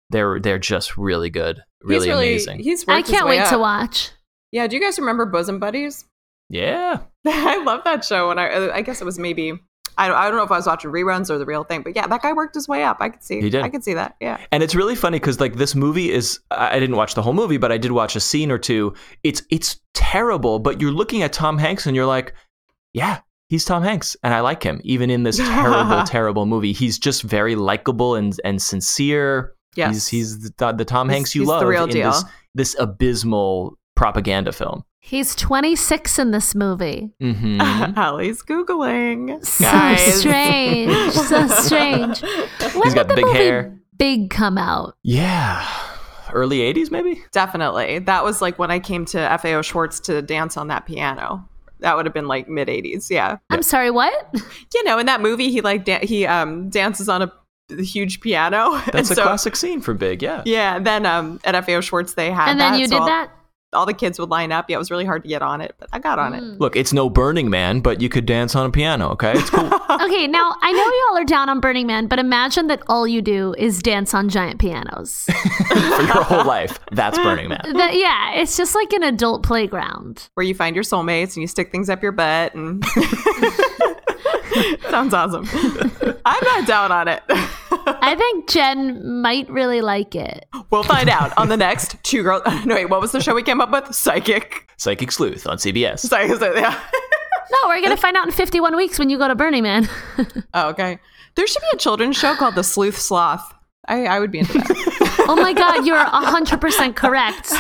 they're they're just really good, really,
he's really
amazing.
He's
I can't
way
wait to watch.
Yeah, do you guys remember Bosom Buddies?
yeah.
I love that show. And I, uh, I guess it was maybe I don't, I don't know if I was watching reruns or the real thing, but yeah, that guy worked his way up. I could see.
He did.
I could see that. Yeah.
And it's really funny because like this movie is I didn't watch the whole movie, but I did watch a scene or two. It's it's terrible, but you're looking at Tom Hanks and you're like, yeah, he's Tom Hanks, and I like him even in this terrible, terrible movie. He's just very likable and and sincere.
Yes.
He's he's the, the Tom
He's-
Hanks you
he's the
love
real
in
deal.
this this abysmal propaganda film.
He's 26 in this movie.
hmm
Allie's googling.
So
Guys.
strange. So strange. When
He's got
did the
big
movie
hair.
Big come out.
Yeah, early '80s maybe.
Definitely. That was like when I came to FAO Schwarz to dance on that piano. That would have been like mid 80s. Yeah.
I'm sorry, what?
You know, in that movie, he like da- he um dances on a huge piano.
That's a
so-
classic scene for Big. Yeah.
Yeah. Then um at FAO Schwarz they had
And then
that,
you
so
did
all-
that?
All the kids would line up. Yeah, it was really hard to get on it, but I got on it.
Mm.
Look, it's no Burning Man, but you could dance on a piano. Okay, it's cool.
Okay, now I know y'all are down on Burning Man, but imagine that all you do is dance on giant pianos.
for your whole life. That's Burning Man.
That- yeah, it's just like an adult playground.
Where you find your soulmates and you stick things up your butt and sounds awesome. I'm not down on it.
I think Jen might really like it.
we'll find out on the next two girls. No, wait, what was the show we came up with? Psychic.
Psychic Sleuth on CBS.
Psychic. Sleuth, Yeah.
No, we're gonna find out in 51 weeks when you go to Burning Man.
Oh, okay. There should be a children's show called The Sleuth Sloth. I, I would be into that.
Oh my god, you're 100% correct.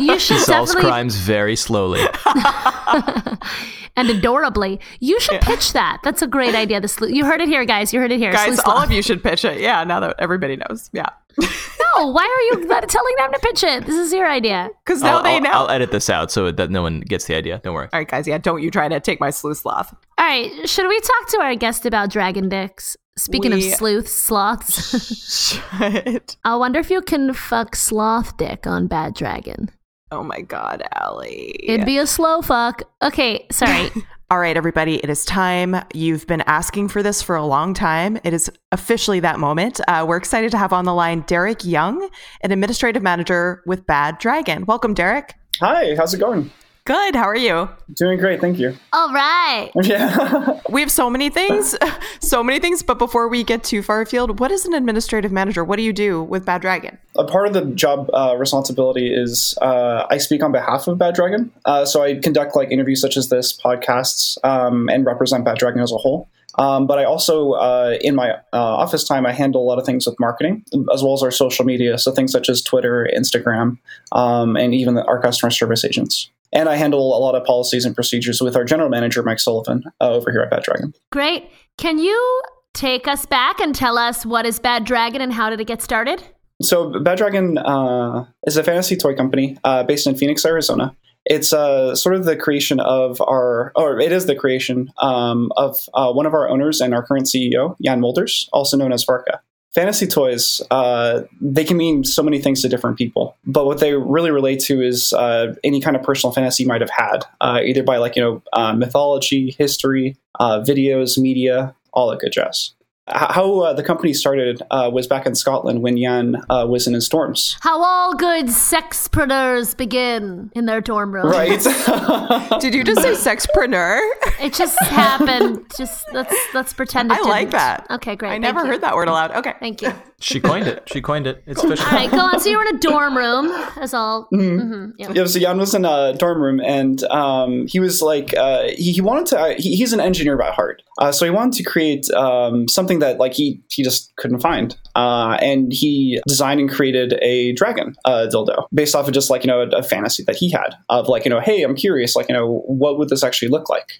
You should
He solves
definitely
crimes very slowly.
and adorably. You should pitch that. That's a great idea. The sleuth. You heard it here, guys. You heard it here.
Guys,
Sleuth
all
Sloth.
of you should pitch it. Yeah, now that everybody knows. Yeah.
No, why are you telling them to pitch it? This is your idea.
Because now
I'll,
they
I'll-
know.
I'll edit this out so that no one gets the idea. Don't worry.
all right, guys. Yeah, don't you try to take my sleuth sloth.
All right, should we talk to our guest about dragon dicks? Speaking
We-
of sleuths, sloths,
Shit.
I wonder if you can fuck sloth dick on Bad Dragon.
Oh my God, Allie.
It'd be a slow fuck. Okay, sorry.
All right, everybody, it is time. You've been asking for this for a long time. It is officially that moment. Uh, we're excited to have on the line Derek Young, an administrative manager with Bad Dragon. Welcome, Derek.
Hi, how's it going?
Good. How are you?
Doing great, thank you.
All right.
Yeah.
We have so many things, so many things. But before we get too far afield, what is an administrative manager? What do you do with Bad Dragon?
a part of the job uh, responsibility is uh, I speak on behalf of Bad Dragon. Uh, so I conduct like interviews such as this, podcasts, um, and represent Bad Dragon as a whole. Um, but I also, uh, in my uh, office time, I handle a lot of things with marketing, as well as our social media. So things such as Twitter, Instagram, um, and even our customer service agents. And I handle a lot of policies and procedures with our general manager, Mike Sullivan, uh, over here at Bad Dragon.
Great. Can you take us back and tell us what is Bad Dragon and how did it get started?
So, Bad Dragon uh, is a fantasy toy company uh, based in Phoenix, Arizona. It's uh, sort of the creation of our, or it is the creation um, of uh, one of our owners and our current CEO, Jan Mulders, also known as Varka. Fantasy toys, uh, they can mean so many things to different people, but what they really relate to is uh, any kind of personal fantasy you might have had, uh, either by like, you know, uh, mythology, history, uh, videos, media, all that good jazz. H- How uh, the company started uh, was back in Scotland when Jan uh, was in his dorms.
How all good sexpreneurs begin in their dorm room.
Right.
Did you just say sexpreneur?
It just happened. Just let's let's pretend it
I like
didn't.
that.
Okay, great.
I
Thank
never
you.
heard that word aloud. Okay.
Thank you.
She coined it. She coined it. It's official.
All right, go on. So you were in a dorm room. That's all. Mhm, yeah.
yeah, so Jan was in a dorm room, and um, he was like, uh, he, he wanted to. Uh, he, he's an engineer by heart, uh, so he wanted to create um, something that like he he just couldn't find, uh, and he designed and created a dragon uh, dildo based off of just like you know a, a fantasy that he had of like you know, hey, I'm curious, like you know, what would this actually look like?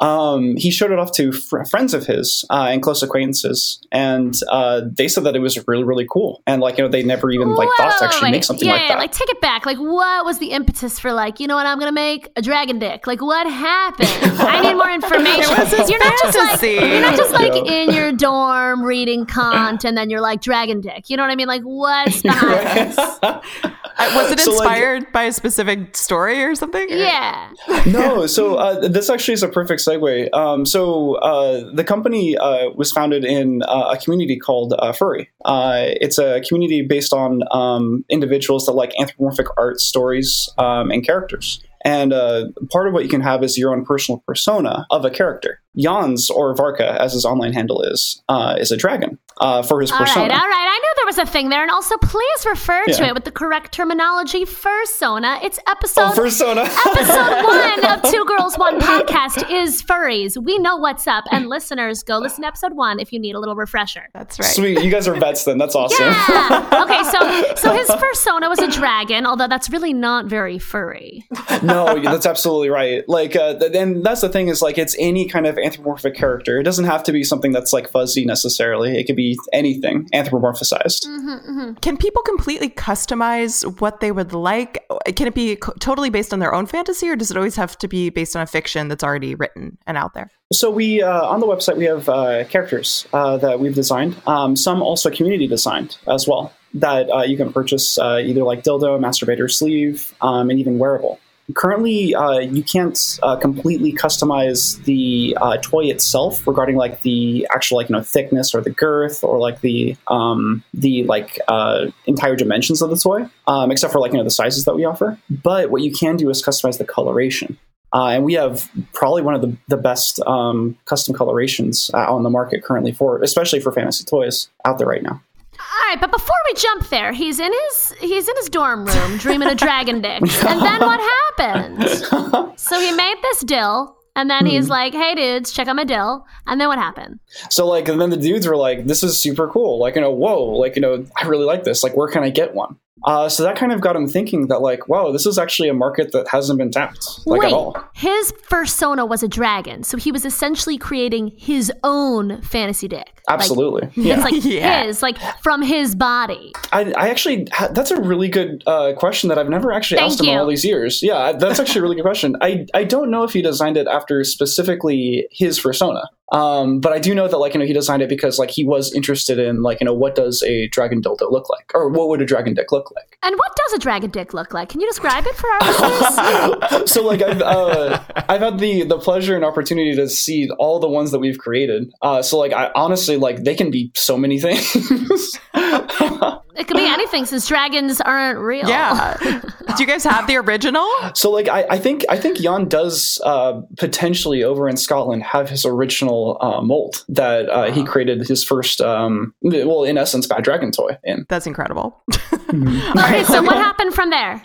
Um, he showed it off to fr- friends of his uh, and close acquaintances, and uh, they said that it was really, really cool. And like you know, they never even like thought to actually
wait.
make something
yeah,
like
yeah,
that.
Like take it back. Like what was the impetus for like, you know what, I'm gonna make a dragon dick. Like what happened? I need more information. you're not just like you're not just like
Yeah.
in your dorm reading Kant and then you're like dragon dick. You know what I mean? Like what's behind this?
Was it
So, like-
inspired by a specific story or something? or-
Yeah.
no, so uh, this actually is a perfect segue. Um, so uh, the company uh, was founded in uh, a community called uh, Furry. Uh, it's a community based on um, individuals that like anthropomorphic art, stories, um, and characters. And uh, part of what you can have is your own personal persona of a character. Jans, or Varka, as his online handle is, uh, is a dragon uh, for his
All right, all
persona.
right. All right, I knew there was a thing there. And also, please refer to it with the correct terminology. Fursona. It's episode
Oh, persona.
episode one of Two Girls One Podcast is furries. We know what's up, and listeners, go listen to episode one if you need a little refresher.
That's right.
Sweet, you guys are vets then. That's awesome.
Yeah. okay, so so his persona was a dragon, although that's really not very furry.
no, that's absolutely right. Like, uh, and that's the thing is like it's any kind of anthropomorphic character. It doesn't have to be something that's like fuzzy necessarily. It could be anything anthropomorphized.
Can people completely customize what they would like? Can it be totally based on their own fantasy, or does it always have to be based on a fiction that's already written and out there?
So we uh, on the website we have uh, characters uh, that we've designed. Um, some also community designed as well that uh, you can purchase uh, either like dildo, masturbator sleeve, um, and even wearable. Currently, uh, you can't uh, completely customize the uh, toy itself regarding like the actual like you know thickness or the girth or like the um, the like uh, entire dimensions of the toy, um, except for like you know the sizes that we offer. But what you can do is customize the coloration. Uh, and we have probably one of the, the best um, custom colorations uh, on the market currently for, especially for fantasy toys out there right now.
Right, but before we jump there, he's in his he's in his dorm room dreaming of dragon dicks, and then what happened? So he made this dill, and then he's hmm. like, "Hey dudes, check out my dill," and then what happened?
So like, and then the dudes were like, "This is super cool!" Like, you know, whoa, like, you know, I really like this. Like, where can I get one? Uh, so that kind of got him thinking that like, wow, this is actually a market that hasn't been tapped like
Wait,
at all.
his persona was a dragon, so he was essentially creating his own fantasy dick. Like,
Absolutely,
it's
yeah.
like
Yeah.
his, like from his body.
I, I actually that's a really good uh, question that I've never actually
Thank
asked him in
you.
all these years. Yeah, that's actually a really good question. I I don't know if he designed it after specifically his persona. Um, but I do know that like you know he designed it because like he was interested in like you know what does a dragon dildo look like or what would a dragon dick look like.
And what does a dragon dick look like? Can you describe it for our listeners?
so like I've uh, I've had the the pleasure and opportunity to see all the ones that we've created. Uh, so like I honestly like they can be so many things.
it could be anything since dragons aren't real.
Yeah. Do you guys have the original?
so like I, I think I think Jan does uh, potentially over in Scotland have his original uh, mold that uh, he created his first um, well in essence bad dragon toy in.
That's incredible.
Okay, so what happened from there?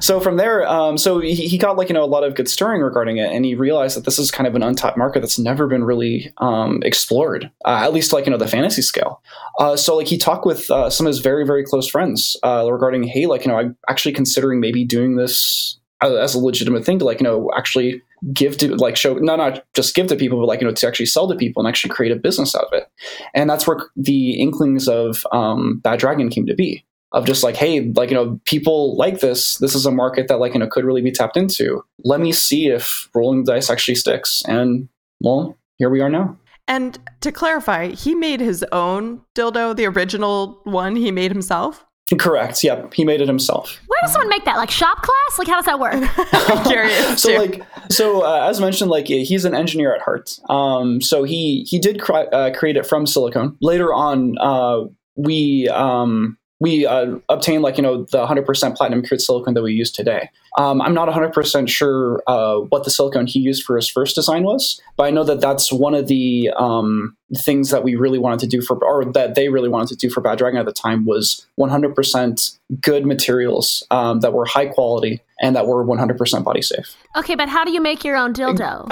So from there, um, so he, he got like you know a lot of good stirring regarding it, and he realized that this is kind of an untapped market that's never been really um, explored, uh, at least like you know the fantasy scale. Uh, so like he talked with uh, some of his very very close friends uh, regarding, hey, like you know I'm actually considering maybe doing this as, a legitimate thing to like you know actually give to like show no not just give to people but like you know to actually sell to people and actually create a business out of it and that's where the inklings of um, bad dragon came to be of just like, hey, like, you know, people like this. This is a market that, like, you know, could really be tapped into. Let me see if rolling the dice actually sticks. And, well, here we are now.
And to clarify, he made his own dildo, the original one he made himself.
Correct. Yep. He made it himself.
Where does someone make that? Like shop class? Like how does that work?
I'm curious.
So,
too.
like, so uh, as mentioned, like he's an engineer at heart. Um, so he he did cri- uh, create it from silicone. Later on, uh, we um, we uh, obtained like you know the 100% platinum cured silicone that we use today. Um, I'm not 100% sure uh, what the silicone he used for his first design was, but I know that that's one of the um, things that we really wanted to do for, or that they really wanted to do for Bad Dragon at the time was 100% good materials um, that were high quality and that we're 100% body safe.
Okay, but how do you make your own dildo?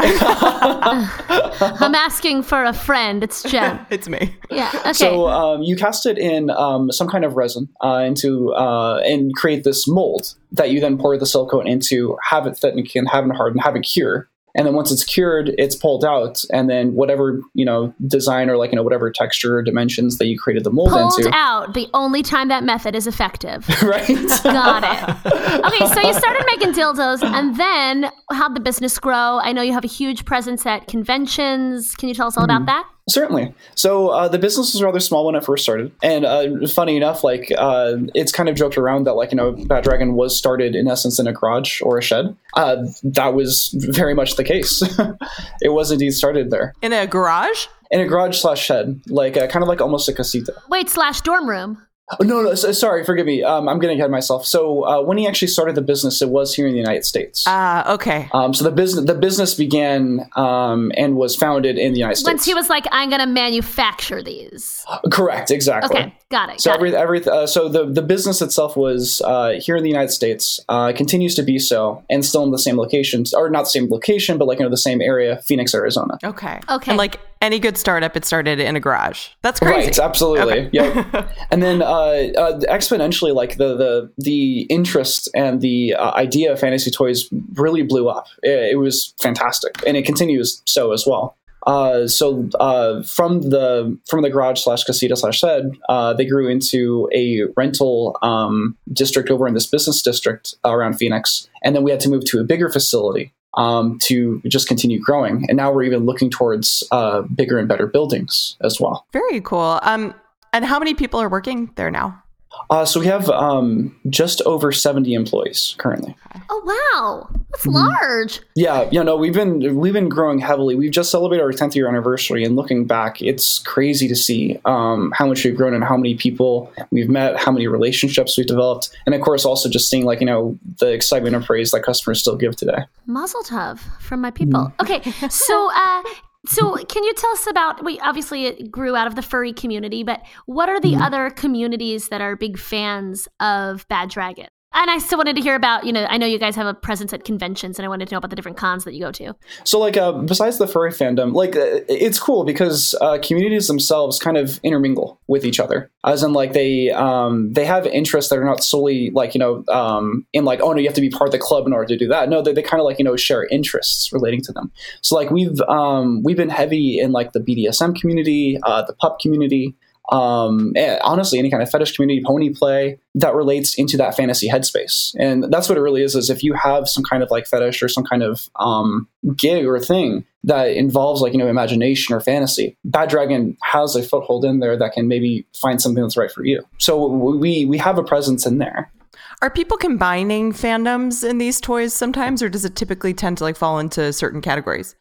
I'm asking for a friend. It's Jen.
it's me.
Yeah. Okay.
So um, you cast it in um, some kind of resin uh, into uh, and create this mold that you then pour the silicone into, have it thicken, and have it harden, have it cure. And then once it's cured, it's pulled out, and then whatever you know design or like you know whatever texture or dimensions that you created the mold
Pulled
into,
out the only time that method is effective.
right?
Got it. Okay, so you started making dildos, and then how'd the business grow? I know you have a huge presence at conventions. Can you tell us all
Mm-hmm.
about that?
Certainly. So uh, the business was rather small when it first started, and uh, funny enough, like uh, it's kind of joked around that like you know Bad Dragon was started in essence in a garage or a shed. Uh, that was very much the case. it was indeed started there
In a garage?
in a garage slash shed, like uh, kind of like almost a casita.
Wait, slash dorm room.
Oh, no, no, so, sorry, forgive me. Um, I'm getting ahead of myself. So uh, when he actually started the business, it was here in the United States.
Ah, okay.
Um, so the business the business began um, and was founded in the United States.
Once he was like, I'm gonna manufacture these.
Correct, exactly.
Okay, got it.
So
got
every,
it.
every uh, so the the business itself was uh, here in the United States, uh, continues to be so, and still in the same locations, or not the same location, but like you know the same area, Phoenix, Arizona.
Okay.
Okay.
And like any good startup, it started in a garage. That's crazy.
Right, absolutely.
Okay.
Yep. and then uh, uh, exponentially, like the the the interest and the uh, idea of fantasy toys really blew up. It, it was fantastic, and it continues so as well. Uh, so uh, from the from the garage slash casita slash shed, uh, they grew into a rental um, district over in this business district around Phoenix, and then we had to move to a bigger facility um, to just continue growing. And now we're even looking towards uh, bigger and better buildings as well.
Very cool. Um, and how many people are working there now?
Uh, so we have um, just over 70 employees currently.
oh wow, that's
Mm-hmm.
large.
Yeah, you know, we've been we've been growing heavily. We've just celebrated our 10th year anniversary, and looking back, it's crazy to see um, how much we've grown and how many people we've met, how many relationships we've developed, and of course, also just seeing like you know the excitement and praise that customers still give today.
Mazel tov from my people.
Mm-hmm.
Okay, so uh, so can you tell us about? We obviously it grew out of the furry community, but what are the
Mm-hmm.
other communities that are big fans of Bad Dragon? And I still wanted to hear about. You know, I know you guys have a presence at conventions, and I wanted to know about the different cons that you go to.
So, like, uh, besides the furry fandom, like, uh, it's cool because uh, communities themselves kind of intermingle with each other, as in, like, they um, they have interests that are not solely like you know um, in like, oh no, you have to be part of the club in order to do that. No, they, they kind of like you know share interests relating to them. So, like, we've um, we've been heavy in like the BDSM community, uh, the pup community. Um, honestly, any kind of fetish community, pony play that relates into that fantasy headspace, and that's what it really is. Is if you have some kind of like fetish or some kind of um, gig or thing that involves like you know imagination or fantasy bad dragon has a foothold in there that can maybe find something that's right for you so we we have a presence in there
Are people combining fandoms in these toys sometimes, or does it typically tend to like fall into certain categories?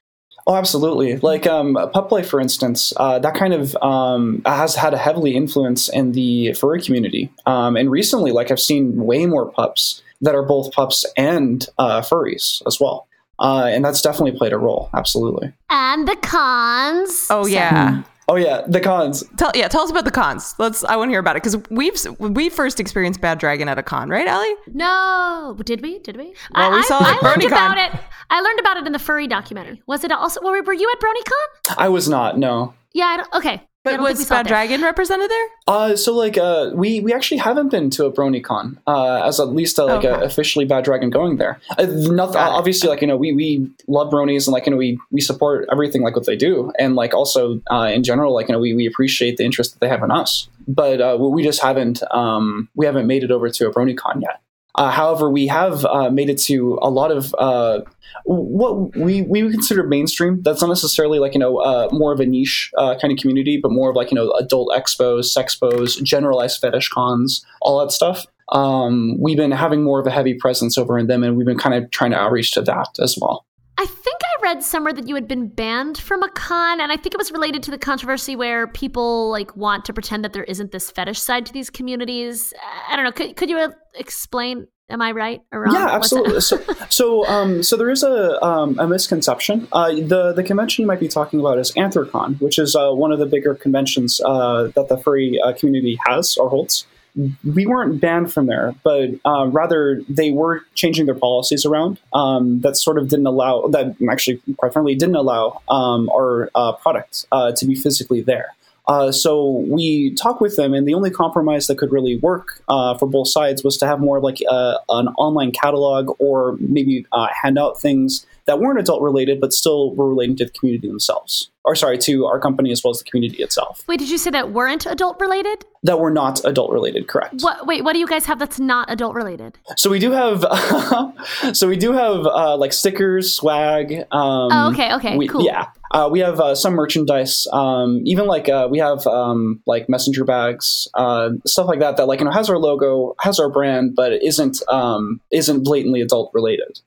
Oh absolutely. Like um pup play for instance uh, that kind of um, has had a heavily influence in the furry community. Um, and recently like i've seen way more pups that are both pups and uh, furries as well. Uh, and that's definitely played a role. Absolutely.
And the cons.
Oh
So-
yeah.
Oh yeah the cons
Tell yeah, tell us about the cons. Let's. I want to hear about it because we've we first experienced Bad Dragon at a con, right, Allie?
No, did we? Did we?
Well, we
I,
saw
I,
it
I learned
BronyCon.
about it. I learned about it in the furry documentary. Was it also? Were, were you at BronyCon?
i was not no
Yeah. I don't, okay. Yeah, I
But
don't think we
was
saw it
Bad
there.
Dragon represented there?
Uh, so like uh, we we actually haven't been to a BronyCon uh, as at least uh, like
Okay.
a officially Bad Dragon going there. Uh, nothing,
Got
obviously, like you know, we we love bronies and like you know we we support everything like what they do, and like also uh, in general, like you know we we appreciate the interest that they have in us. But uh, we we just haven't um, we haven't made it over to a BronyCon yet. Uh, however, we have uh, made it to a lot of uh, what we we consider mainstream. That's not necessarily like you know uh, more of a niche uh, kind of community, but more of like you know adult expos, sexpos, generalized fetish cons, all that stuff. Um, we've been having more of a heavy presence over in them, and we've been kind of trying to outreach to that as well.
I think I read somewhere that you had been banned from a con, and I think it was related to the controversy where people like want to pretend that there isn't this fetish side to these communities. I don't know. Could could you uh, explain? Am I right or wrong?
Yeah, absolutely. so, so, um, so there is a, um, a misconception. Uh, the the convention you might be talking about is Anthrocon, which is uh, one of the bigger conventions uh, that the furry uh, community has or holds. We weren't banned from there, but uh, rather they were changing their policies around um, that sort of didn't allow that actually, quite frankly, didn't allow um, our uh, product uh, to be physically there. Uh, so we talked with them, and the only compromise that could really work uh, for both sides was to have more like uh, an online catalog or maybe hand out things that weren't adult related but still were relating to the community themselves.
or sorry, to our company as well as the community itself.
Wait, did you say that weren't adult related?
That were not adult related, correct?
What? Wait, what do you guys have that's not adult related?
So we do have, so we do have uh, like stickers, swag. Um,
Oh, okay, okay,
we-
cool.
Yeah, uh, we have uh, some merchandise. Um, even like uh, we have um, like messenger bags, uh, stuff like that. That like you know has our logo, has our brand, but isn't um, isn't blatantly adult related.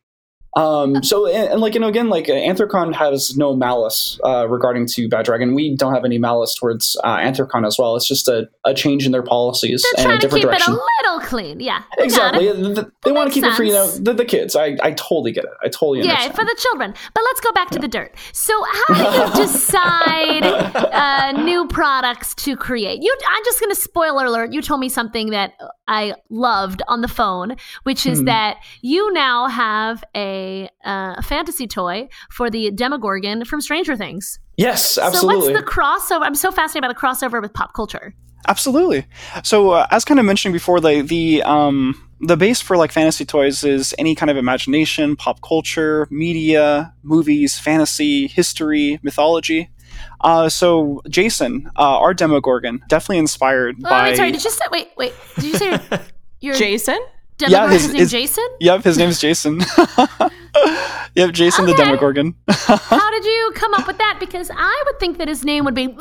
Um, so and, and like you know again like uh, Anthrocon has no malice uh, regarding to Bad Dragon. We don't have any malice towards uh, Anthrocon as well. It's just a, a change in their policies
They're
and
trying
a
to
different
keep
direction.
it a little clean. Yeah,
Exactly.
it.
Th- th- They want to keep it for you know the, the kids. I, I totally get it. I totally understand.
Yeah, for the children. But let's go back to the dirt. So, how do you decide uh, new products to create? You, I'm just going to spoiler alert. You told me something that I loved on the phone, which is
Hmm.
that you now have a uh, fantasy toy for the Demogorgon from Stranger Things.
yes, absolutely.
So, what's the crossover? I'm so fascinated by the crossover with pop culture.
Absolutely. So, uh, as kind of mentioned before, the the um, the base for like fantasy toys is any kind of imagination, pop culture, media, movies, fantasy, history, mythology. Uh, so, Jason, uh, our Demogorgon, definitely inspired
Oh,
by.
wait, sorry. Did you say? Wait, wait. Did you say your, your
Jason?
Demogorgon's
his-
name
his-
Jason?
Yep, his name's Jason. yep, Jason the Demogorgon.
How did you come up with that? Because I would think that his name would be.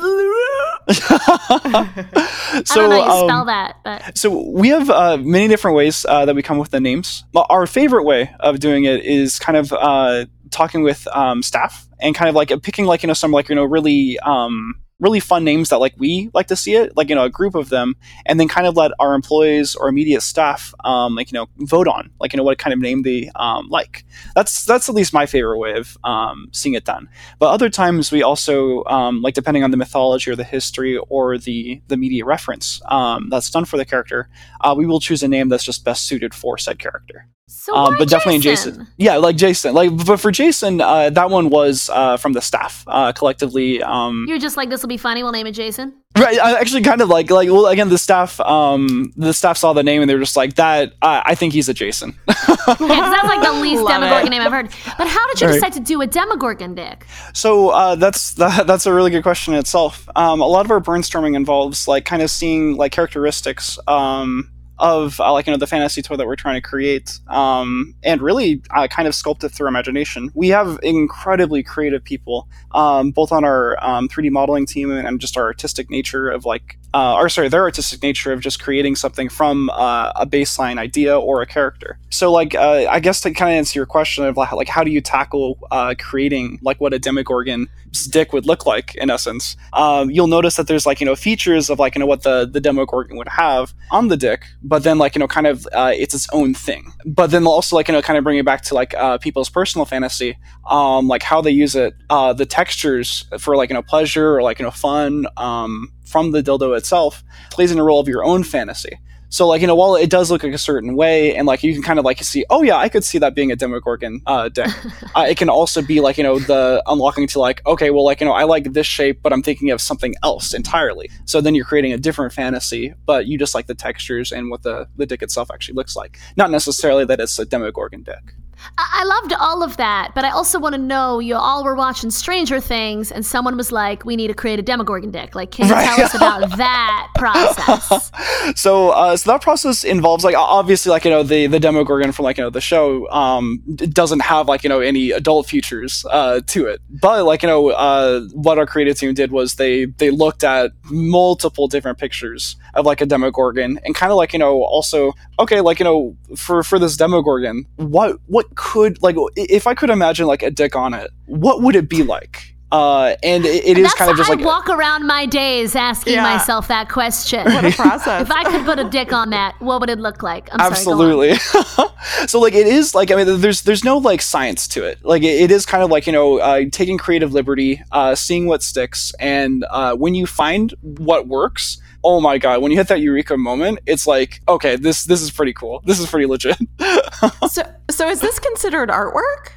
I
so,
don't know how you
um,
spell that, but
So we have uh, many different ways uh, that we come up with the names. Well, Our favorite way of doing it is kind of uh, talking with um, staff and kind of like picking like you know some like you know really um, really fun names that like we like to see it like you know a group of them and then kind of let our employees or immediate staff um, like you know vote on like you know what kind of name they um, like. That's that's at least my favorite way of um, seeing it done. But other times we also um, like depending on the mythology or the history or the the media reference um, that's done for the character, uh, we will choose a name that's just best suited for said character.
So
Um,
why
but definitely in Jason. Yeah, like Jason. Like, but for Jason, uh, that one was uh, from the staff uh, collectively. Um,
You're just like this will be funny. We'll name it Jason.
right. I actually kind of like like well again the staff um, the staff saw the name and they were just like that. Uh, I think he's a Jason.
Yeah, 'cause that's like the least
Love
Demogorgon
it.
name I've heard. But how did you
Right.
decide to do a Demogorgon, Dick?
So uh, that's that, that's a really good question in itself. Um, a lot of our brainstorming involves like kind of seeing like characteristics um, of uh, like you know the fantasy toy that we're trying to create, um, and really uh, kind of sculpt it through imagination. We have incredibly creative people, um, both on our um, 3D modeling team and, and just our artistic nature of like, uh, or sorry, their artistic nature of just creating something from uh, a baseline idea or a character. So like, uh, I guess to kind of answer your question of like, how do you tackle uh, creating like what a Demogorgon dick would look like in essence um, you'll notice that there's like you know features of like you know what the the demogorgon would have on the dick but then like you know kind of uh, it's its own thing but then also like you know kind of bring it back to like uh, people's personal fantasy um, like how they use it uh, the textures for like you know pleasure or like you know fun um, from the dildo itself plays in a role of your own fantasy. So like you know while it does look like a certain way and like you can kind of like see oh yeah i could see that being a demogorgon uh, dick. Uh, it can also be like you know the unlocking to like okay well like you know i like this shape but i'm thinking of something else entirely. So then you're creating a different fantasy but you just like the textures and what the the dick itself actually looks like. Not necessarily that it's a demogorgon dick
I-, I loved all of that, but I also want to know you all were watching Stranger Things, and someone was like, "We need to create a Demogorgon dick." Like, can you
Right.
tell us about that process?
so uh, so that process involves like obviously like you know the the demogorgon from like you know the show um doesn't have like you know any adult features uh to it but like you know uh what our creative team did was they they looked at multiple different pictures of like a demogorgon and kind of like you know also okay like you know for for this demogorgon what what could like if i could imagine like a dick on it what would it be like uh and it, it is
That's
kind of just
I
like
walk around my days asking
Yeah.
myself that question.
What a process.
if I could put a dick on that, what would it look like? I'm
absolutely so like it is like i mean there's there's no like science to it like it, it is kind of like you know uh, taking creative liberty uh, seeing what sticks and uh, when you find what works oh my god when you hit that eureka moment it's like okay this this is pretty cool this is pretty legit
so, so is this considered artwork?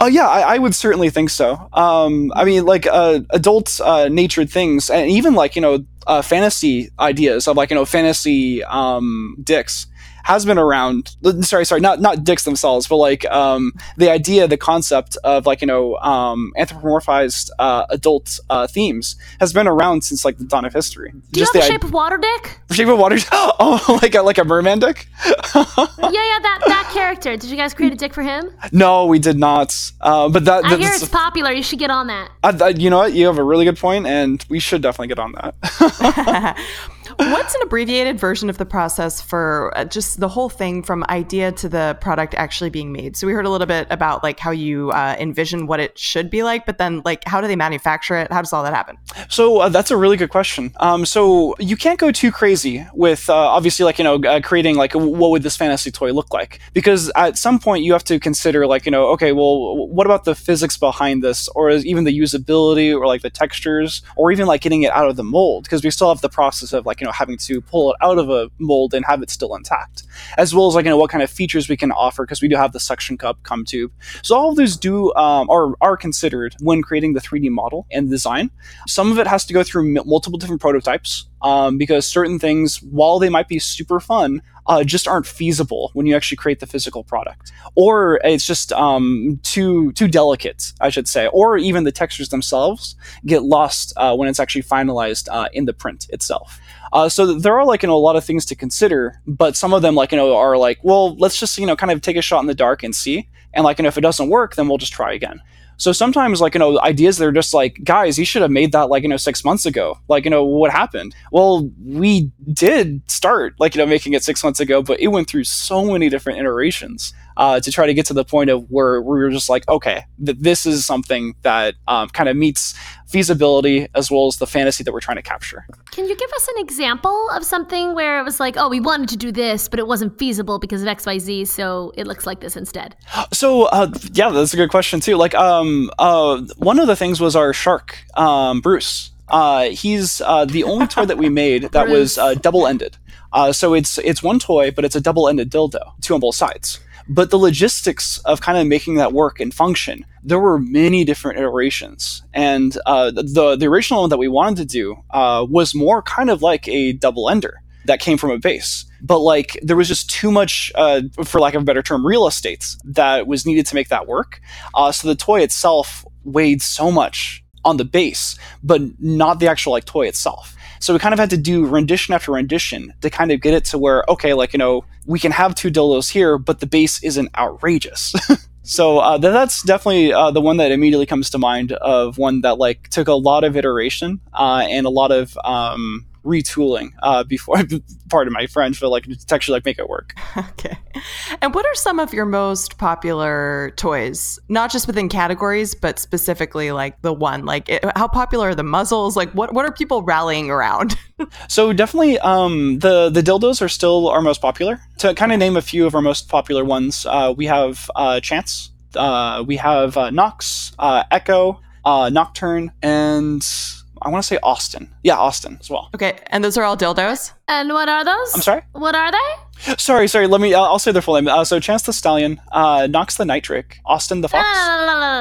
Oh yeah, I, I would certainly think so. Um, I mean, like uh, adult uh, natured things, and even like you know uh, fantasy ideas of like you know fantasy um, dicks has been around. Sorry, sorry, not not dicks themselves, but like um, the idea, the concept of like you know um, anthropomorphized uh, adult uh, themes has been around since like the dawn of history.
Do you
Just
have the
the
shape of water dick?
i- shape of water. Oh, like a like a merman dick.
yeah, yeah, that that character. Did you guys create a dick for him?
no, we did not. Uh, but that
I hear
that's-
it's popular. You should get on that.
I, I- you know what? You have a really good point, and we should definitely get on that.
What's an abbreviated version of the process for uh, the whole thing from idea to the product actually being made? So we heard a little bit about like how you uh, envision what it should be like, but then like how do they manufacture it? How does all that happen?
So uh, that's a really good question. Um, so you can't go too crazy with uh, obviously like you know uh, creating like what would this fantasy toy look like because at some point you have to consider like you know okay well what about the physics behind this or even the usability or like the textures or even like getting it out of the mold because we still have the process of like you know having to pull it out of a mold and have it still intact as well as like you know what kind of features we can offer because we do have the suction cup cum tube. So all of those do um, are are considered when creating the 3D model and design. Some of it has to go through multiple different prototypes um, because certain things, while they might be super fun, uh, just aren't feasible when you actually create the physical product, or it's just um, too too delicate, I should say, or even the textures themselves get lost uh, when it's actually finalized uh, in the print itself. Uh, so there are like you know a lot of things to consider, but some of them like you know are like, well, let's just you know kind of take a shot in the dark and see, and like you know if it doesn't work, then we'll just try again. So sometimes, like, you know, ideas that are just like, guys, you should have made that, like, you know, six months ago. Like, you know, what happened? Well, we did start, like, you know, making it six months ago, but it went through so many different iterations uh, to try to get to the point of where, where we were just like, okay, th- this is something that um, kind of meets feasibility as well as the fantasy that we're trying to capture.
Can you give us an example of something where it was like, oh, we wanted to do this, but it wasn't feasible because of X, Y, Z, so it looks like this instead?
So uh, yeah, that's a good question too. Like um, uh, one of the things was our shark, um, Bruce. Uh, he's uh, the only toy that we made that was uh, double-ended. Uh, so it's it's one toy, but it's a double-ended dildo, two on both sides. But the logistics of kind of making that work and function, there were many different iterations. And uh, the the original one that we wanted to do uh, was more kind of like a double ender that came from a base. But like there was just too much, uh, for lack of a better term, real estate that was needed to make that work. Uh, so the toy itself weighed so much on the base, but not the actual like toy itself. So we kind of had to do rendition after rendition to kind of get it to where okay, like you know, we can have two dildos here, but the base isn't outrageous. so uh, th- that's definitely uh, the one that immediately comes to mind of one that like took a lot of iteration uh, and a lot of um, retooling uh, before pardon my french but like to actually like make it work
Okay. And what are some of your most popular toys? Not just within categories, but specifically like the one. Like, it, how popular are the muzzles? Like, what what are people rallying around?
so definitely um, the the dildos are still our most popular to kind of name a few of our most popular ones uh, we have uh, chance uh, we have uh, nox uh, echo uh, nocturne and i want to say austin yeah austin as well
okay, and those are all dildos.
And what are those?
I'm sorry?
What are they?
sorry sorry let me i'll, I'll say their full name uh, so chance the stallion uh, nox the night drake austin the fox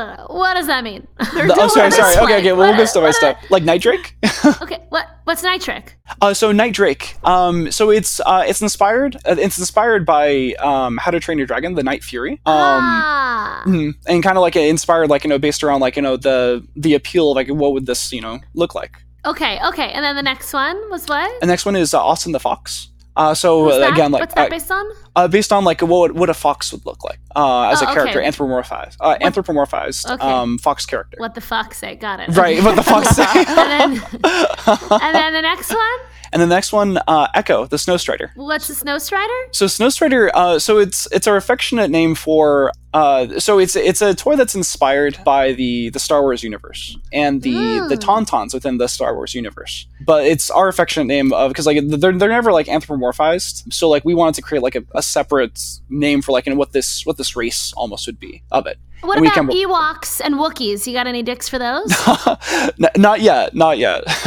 no, no. What does that mean?
The- oh sorry sorry okay okay we'll go step by step like nitric
okay, what what's nitric?
Uh, so Night Drake. Um, so it's uh, it's inspired. Uh, it's inspired by um, How to Train Your Dragon, the Night Fury. Um,
ah.
mhm. and kind of like inspired, like you know, based around like you know the the appeal of like what would this you know look like.
Okay, okay. And then the next one was what?
The next one is uh, Austin the Fox. Uh, so uh, again, like
What's that
uh,
based on?
uh, based on like what what a fox would look like uh, as
Oh,
a character,
okay.
anthropomorphized, uh, anthropomorphized
Okay.
um, fox character.
What the fuck say? Got it.
Right, what the fox say?
and then, and then the next one.
And the next one, uh, Echo, the Snow Strider.
What's the Snow Strider?
So Snow Strider, uh, so it's it's our affectionate name for. Uh, so it's it's a toy that's inspired by the the Star Wars universe and the the
Mm.
tauntauns within the Star Wars universe. But it's our affectionate name of because like they're they're never like anthropomorphized. So like we wanted to create like a, a separate name for like know, what this what this race almost would be of it.
What
we
about
come-
Ewoks and Wookiees? You got any dicks for those?
Not yet, not yet.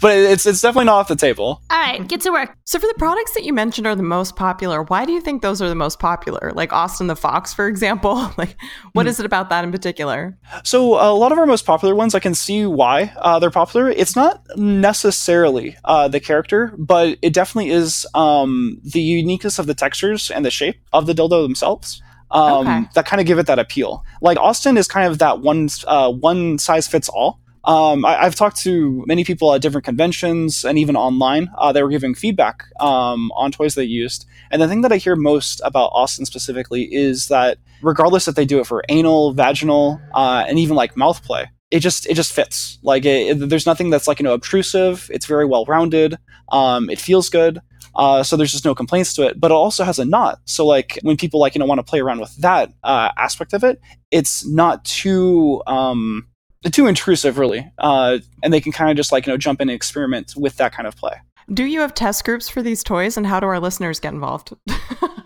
but but it's it's definitely not off the table.
All right, get to work.
So, for the products that you mentioned are the most popular, why do you think those are the most popular? Like Austin the Fox, for example. Like, what is it about that in particular?
So a lot of our most popular ones, I can see why uh, they're popular. It's not necessarily uh, the character, but it definitely is um, the uniqueness of the textures and the shape of the dildo themselves. Um,
Okay.
That kind of give it that appeal. Like Austin is kind of that one uh, one size fits all. Um, I, I've talked to many people at different conventions and even online. Uh, they were giving feedback um, on toys they used. And the thing that I hear most about Austin specifically is that regardless if they do it for anal, vaginal, uh, and even like mouth play, it just it just fits. Like it, it- there's nothing that's like you know obtrusive. It's very well rounded. Um, it feels good. Uh, so there's just no complaints to it. But it also has a knot. So like when people like you know want to play around with that uh, aspect of it, it's not too um, too intrusive really. Uh, and they can kind of just like you know jump in and experiment with that kind of play.
Do you have test groups for these toys, and how do our listeners get involved?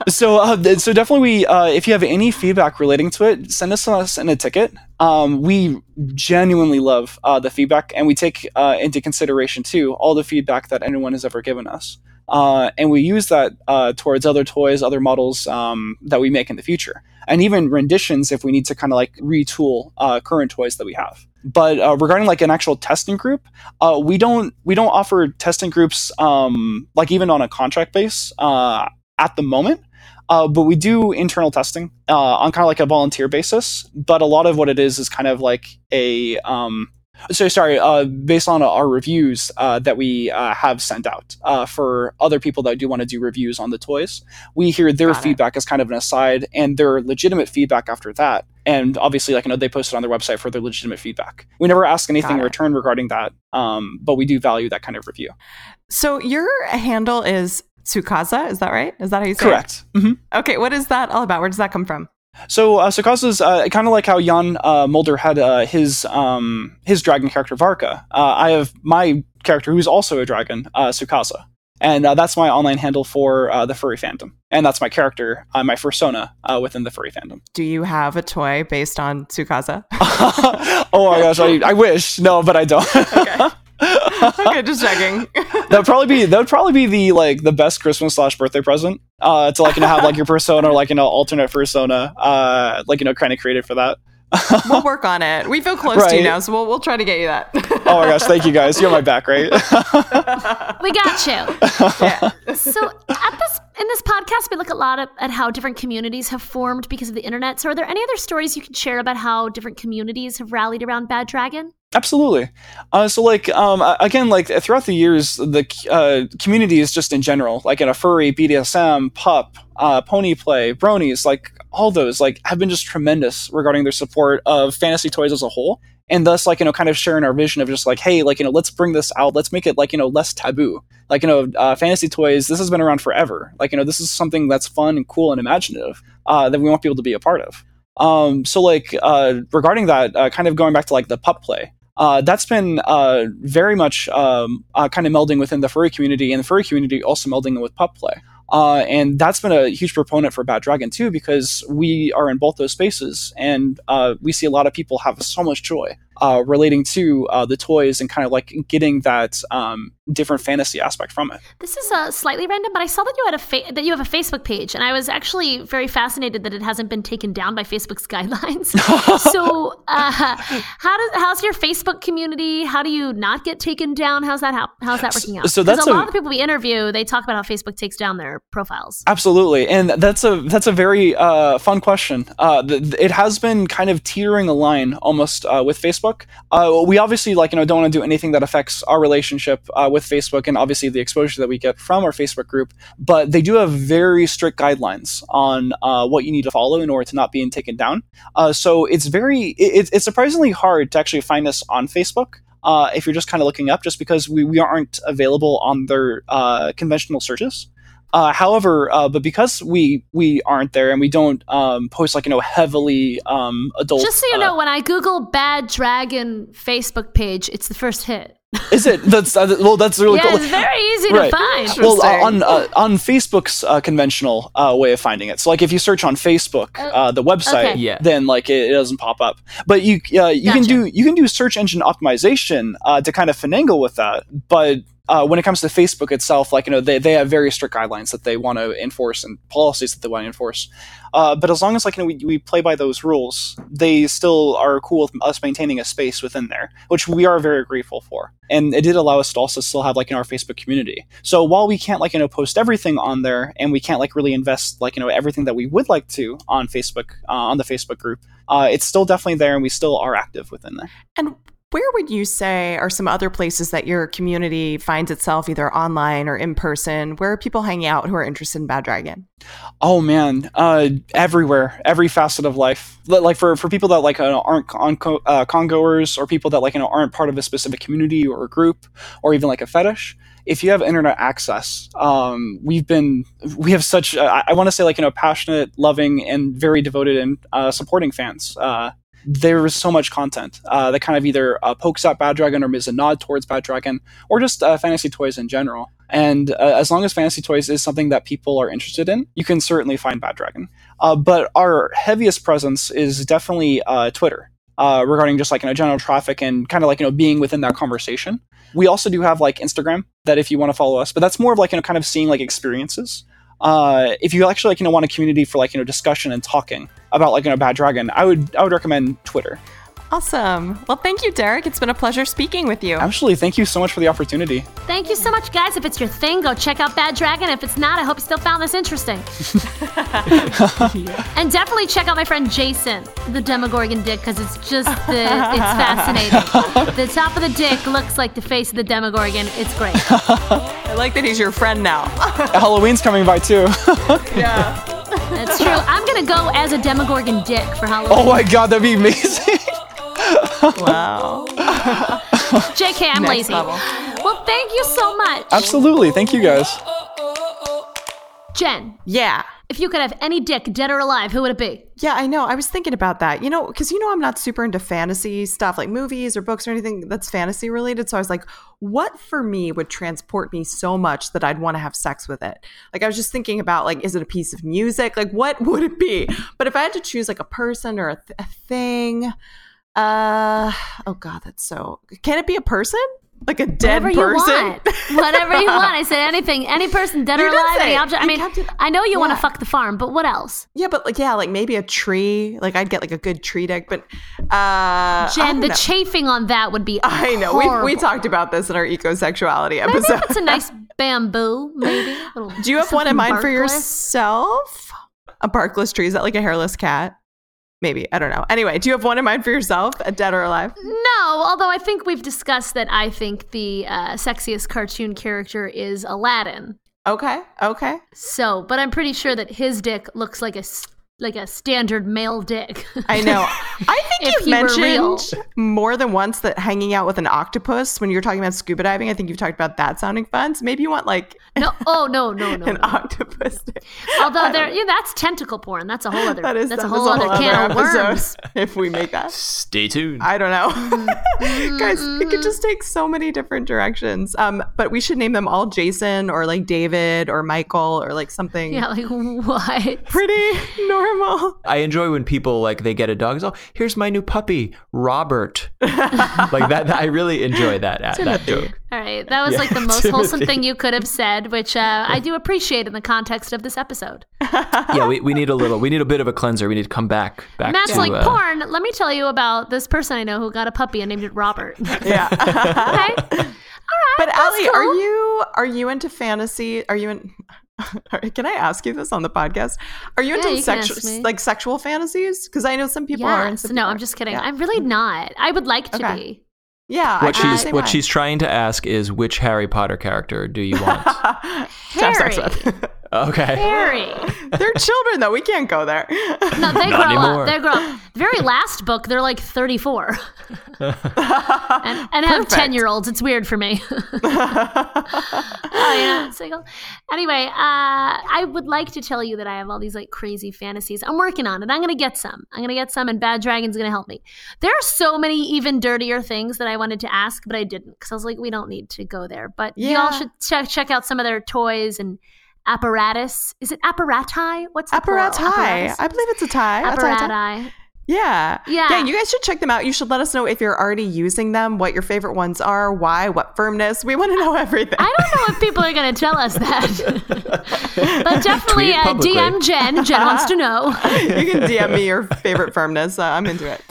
So, uh, so definitely, we uh, if you have any feedback relating to it, send us us in a ticket. Um, we genuinely love uh, the feedback, and we take uh, into consideration too all the feedback that anyone has ever given us, uh, and we use that uh, towards other toys, other models um, that we make in the future, and even renditions if we need to kind of like retool uh, current toys that we have. But uh, regarding like an actual testing group, uh, we don't we don't offer testing groups um, like even on a contract base uh, at the moment. But we do internal testing on kind of like a volunteer basis. But a lot of what it is is kind of like a um, so sorry, uh, based on our reviews uh, that we uh, have sent out uh, for other people that do want to do reviews on the toys, we hear their
Got it.
feedback as kind of an aside and their legitimate feedback after that. And obviously, like you know, they posted on their website for their legitimate feedback. We never ask anything
Got
in
it.
return regarding that, um, but we do value that kind of review.
so, your handle is Tsukasa, is that right? Is that how you say it?
Correct. hmm?
Okay, what is that all about? Where does that come from?
So uh, Sukasa's uh, kind of like how Jan uh, Mulder had uh, his um, his dragon character Varka. Uh, I have my character who's also a dragon, uh, Sukasa, and uh, that's my online handle for uh, the furry fandom, and that's my character, uh, my persona uh, within the furry fandom.
Do you have a toy based on Sukasa?
oh my gosh, I, I wish no, but I don't.
okay, just checking.
that would probably be that would probably be the like the best Christmas slash birthday present. Uh, to like you know have like your persona or like you know alternate persona, uh, like you know kind of created for that.
we'll work on it. We feel close to you now, so we'll, we'll try to get you that.
Oh my gosh, thank you guys. You're my back, right?
We got you.
yeah.
so at this in this podcast we look a lot at, at how different communities have formed because of the internet. So are there any other stories you can share about how different communities have rallied around bad dragon?
Absolutely. Uh, so, like, um, again, like throughout the years, the uh, communities just in general, like in a furry, BDSM, pup, uh, pony play, bronies, like all those, like have been just tremendous regarding their support of fantasy toys as a whole, and thus, like, you know, kind of sharing our vision of just like, hey, like, you know, let's bring this out, let's make it like, you know, less taboo. Like, you know, uh, fantasy toys, this has been around forever. Like, you know, this is something that's fun and cool and imaginative uh, that we want people to be a part of. Um, so, like, uh, regarding that, uh, kind of going back to like the pup play uh, that's been uh, very much um, kind of melding within the furry community, and the furry community also melding with pup play. Uh, and that's been a huge proponent for Bad Dragon too, because we are in both those spaces, and uh, we see a lot of people have so much joy uh, relating to uh, the toys and kind of like getting that um, different fantasy aspect from it.
this is uh, slightly random but i saw that you had a fa- that you have a facebook page and i was actually very fascinated that it hasn't been taken down by facebook's guidelines so uh, how does how's your facebook community how do you not get taken down how's that how, how's that working out
So that's
a
a-
lot of the people we interview they talk about how facebook takes down their profiles
Absolutely, and that's a that's a very uh, fun question. Uh, th- th- it has been kind of teetering a line almost uh, with Facebook. Uh, we obviously like you know don't want to do anything that affects our relationship uh, with Facebook, and obviously the exposure that we get from our Facebook group. But they do have very strict guidelines on uh, what you need to follow in order to not being taken down. Uh, so it's very it, it's surprisingly hard to actually find us on Facebook. Uh, if you're just kind of looking up, just because we, we aren't available on their uh, conventional searches. Uh, however, uh, but because we we aren't there and we don't um, post like you know heavily um, adult.
just so you
uh,
know when i google bad dragon facebook page it's the first hit
Is it? That's uh, well. That's really
yeah,
cool.
it's very easy
Right.
to find.
Well, uh, on uh, on Facebook's uh, conventional uh, way of finding it. So, like, if you search on Facebook, uh, the website,
okay.
Yeah.
then like it, it doesn't pop up. But you uh, you can do you can do search engine optimization uh, to kind of finagle with that. But uh, when it comes to Facebook itself, like you know, they, they have very strict guidelines that they want to enforce and policies that they want to enforce. Uh, but as long as like you know, we, we play by those rules, they still are cool with us maintaining a space within there, which we are very grateful for. And it did allow us to also still have like in our Facebook community. So while we can't like you know post everything on there, and we can't like really invest like you know everything that we would like to on Facebook uh, on the Facebook group, uh, it's still definitely there, and we still are active within there.
And where would you say are some other places that your community finds itself either online or in person? Where are people hanging out who are interested in Bad Dragon?
Oh man, uh, everywhere, every facet of life. Like for, for people that like uh, aren't con- co- uh, congoers or people that like you know aren't part of a specific community or a group or even like a fetish. If you have internet access, um, we've been we have such uh, I, I want to say like you know passionate, loving, and very devoted and uh, supporting fans. Uh, there is so much content uh, that kind of either uh, pokes at Bad Dragon or is a nod towards Bad Dragon or just uh, fantasy toys in general. And uh, as long as fantasy toys is something that people are interested in, you can certainly find Bad Dragon. Uh, but our heaviest presence is definitely uh, Twitter. Uh, regarding just like you know general traffic and kind of like you know being within that conversation. We also do have like Instagram that if you want to follow us, but that's more of like you know kind of seeing like experiences. Uh, if you actually like you know want a community for like you know discussion and talking about like you know Bad Dragon, I would I would recommend Twitter.
Awesome. Well, thank you, Derek. It's been a pleasure speaking with you.
Actually, thank you so much for the opportunity.
Thank you so much, guys. If it's your thing, go check out Bad Dragon. If it's not, I hope you still found this interesting. and definitely check out my friend Jason, the Demogorgon dick, because it's just the, it's fascinating. the top of the dick looks like the face of the Demogorgon. It's great.
I like that he's your friend now.
Halloween's coming by too. Yeah.
That's true. I'm gonna go as a Demogorgon dick for Halloween.
oh my god, that'd be amazing.
Wow.
JK, I'm
Next
lazy.
level.
Well, thank you so much,
Absolutely, thank you guys.
Jen.
Yeah.
If you could have any dick, dead or alive, who would it be?
Yeah, I know. I was thinking about that. You know, because you know I'm not super into fantasy stuff like movies or books or anything that's fantasy related. So I was like, what for me would transport me so much that I'd want to have sex with it? Like I was just thinking about like, is it a piece of music? Like what would it be? But if I had to choose like a person or a, th- a thing, uh, oh god, that's so. Can it be a person? Like a dead person.
Whatever
person?
you want. Whatever you want. I said anything. Any person, dead or
You did
alive, any object. I mean, I know you want to fuck the farm, but what else?
Yeah, but like yeah, like maybe a tree. Like I'd get like a good tree deck, but uh,
Jen, the
know.
chafing on that would be.
I know. We, we talked about this in our ecosexuality
Maybe
episode.
if it's a nice bamboo, maybe.
Do you have one in mind for yourself? A barkless tree? Is that like a hairless cat? Maybe. I don't know. Anyway, do you have one in mind for yourself? A dead or alive?
No, although I think we've discussed that I think the uh, sexiest cartoon character is Aladdin.
Okay. Okay.
So, but I'm pretty sure that his dick looks like a like a standard male dick.
I know. I think
If
you've
he were real.
mentioned more than once that hanging out with an octopus when you're talking about scuba diving, I think you've talked about that sounding fun. So maybe you want like
no, oh no, no, no.
an
no.
octopus.
Although there, yeah, that's tentacle porn. That's a whole other.
That is
that's a whole
is
other can of worms.
if we make that.
Stay tuned.
I don't know.
Mm-hmm.
Guys, it could just take so many different directions. Um, but we should name them all Jason or like David or Michael or like something
Yeah, like what?
pretty normal.
I enjoy when people like they get a dog. Oh, here's my new puppy, Robert. like that, I really enjoy that that joke.
All right, that was
Yeah,
like the most wholesome thing you could have said, which uh, I do appreciate in the context of this episode.
Yeah, we, we need a little. We need a bit of a cleanser. We need to come back back
Matt's
to
like
uh,
porn. Let me tell you about this person I know who got a puppy and named it Robert.
Yeah.
okay. All right.
But Allie, are you are you into fantasy? Are you in can I ask you this on the podcast? Are you
Yeah,
into
you can ask
sexual like sexual fantasies? Because I know some people are. and some
No, I'm just kidding.
Yeah.
I'm really not. I would like to
Okay.
be.
Yeah.
What
I
she's
same
what
way.
she's trying to ask is which Harry Potter character do you want?
to have sex
Harry.
with.
Okay.
Very.
They're children, though. We can't go there.
No, they grow
anymore.
up. They grow up. The very last book, they're like 34. and and have 10 year olds. It's weird for me. oh, yeah. Single. Anyway, uh, I would like to tell you that I have all these like crazy fantasies. I'm working on it. I'm going to get some. I'm going to get some, and Bad Dragon's going to help me. There are so many even dirtier things that I wanted to ask, but I didn't because I was like, we don't need to go there. But
Yeah.
y'all should check, check out some of their toys and apparatus. Is it apparati? What's the plural?
Apparatus.
Apparatus?
I believe it's a tie. A tie, tie.
Apparati.
Yeah.
Yeah.
Yeah, you guys should check them out. You should let us know if you're already using them, what your favorite ones are, why, what firmness. We want to know everything.
I don't know if people are going to tell us that. but definitely uh. DM Jen. Jen wants to know.
you can DM me your favorite firmness. Uh, I'm into it.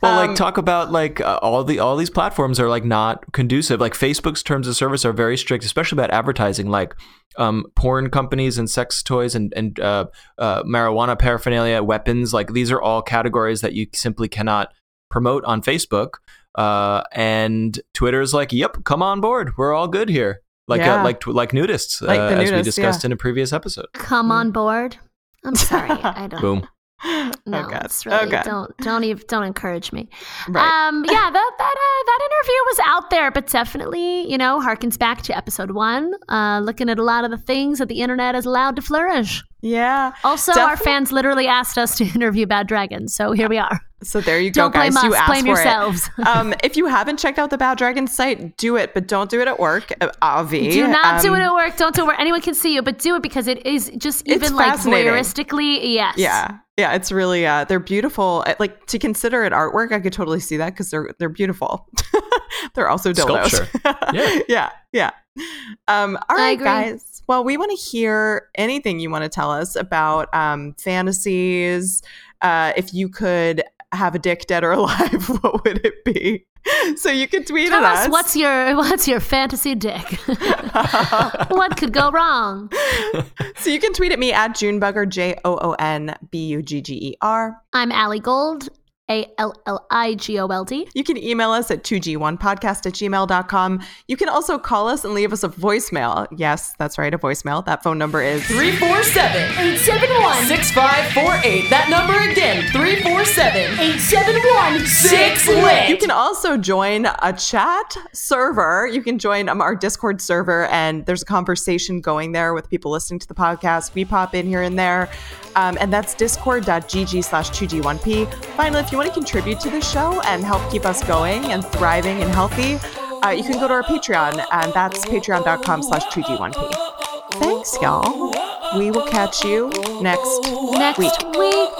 Well,
Um,
like talk about like uh, all the all these platforms are like not conducive. Like Facebook's terms of service are very strict, especially about advertising. Like um, porn companies and sex toys and and uh, uh, marijuana paraphernalia, weapons. Like these are all categories that you simply cannot promote on Facebook. Uh, and is like, "Yep, come on board. We're all good here." Like
Yeah.
uh, like like nudists,
Like
uh,
the
as we discussed
yeah.
in a previous episode.
Come on board. I'm sorry. I don't.
Boom.
No,
oh,
it's really
oh,
don't don't even don't encourage me.
Right.
Um, yeah, that that uh, that interview was out there, but definitely, you know, harkens back to episode one. Uh, looking at a lot of the things that the internet is allowed to flourish.
yeah.
Also, our fans literally asked us to interview Bad Dragon, so here we are.
So there you go,
Don't
guys.
blame
you asked
blame
for
yourselves.
It. um, if you haven't checked out the Bad Dragon site, do it, but don't do it at work. Uh, Avi.
Do not do
Um,
it at work. Don't do it where anyone can see you, but do it because it is just even like voyeuristically. Yes.
Yeah, yeah, it's really uh, they're beautiful. Like to consider it artwork, I could totally see that because they're they're beautiful. they're also dildos.
Sculpture. Yeah.
yeah, yeah. Um, all
I
right,
agree.
guys. Well, we want to hear anything you want to tell us about um, fantasies. Uh, if you could have a dick, dead or alive, what would it be? So you can tweet
Tell
at
us
us.
what's your what's your fantasy dick? what could go wrong?
so you can tweet at me at Joonbugger, J O O N B U G G E R.
I'm Allie Gold, A L L I G O L D.
You can email us at 2g1podcast at gmail.com. You can also call us and leave us a voicemail. Yes, that's right, a voicemail. That phone number is
347
871
6548. That number again 347
871
6 lit.
You can also join a chat server. You can join um, our Discord server, and there's a conversation going there with people listening to the podcast. We pop in here and there. Um, and that's discord.gg slash 2G1P. Finally, if you want to contribute to the show and help keep us going and thriving and healthy, uh, you can go to our Patreon, and that's patreon.com slash 2G1P. Thanks, y'all. We will catch you next
Next
week.
week.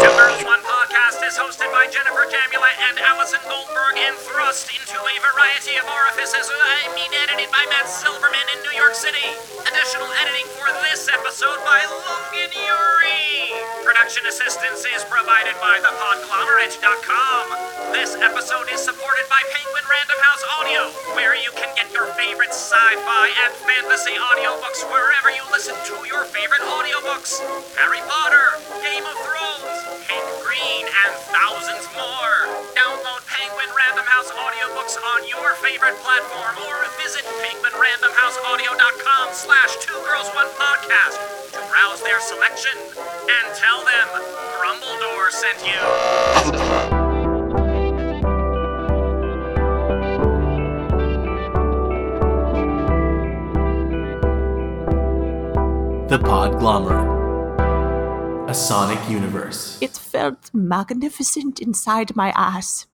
Two Girls One Podcast is hosted by Jennifer Jamula and Allison Goldberg and thrust into a variety of orifices. I mean, edited by Matt Silverman in New York City. Additional editing for this episode by Logan Uri. Production assistance is provided by thepodglomerate.com. This episode is supported by Penguin Random House Audio, where you can get your favorite sci-fi and fantasy audiobooks wherever you listen to your favorite audiobooks. Harry Potter, Game of Thrones, Hank Green, and thousands more. Download Penguin Random House audiobooks on your favorite platform or visit penguinrandomhouseaudio.com slash two girls one podcast to browse their selection and tell them Grumbledore sent you.
The Podglomerate. A sonic universe.
It felt magnificent inside my ass.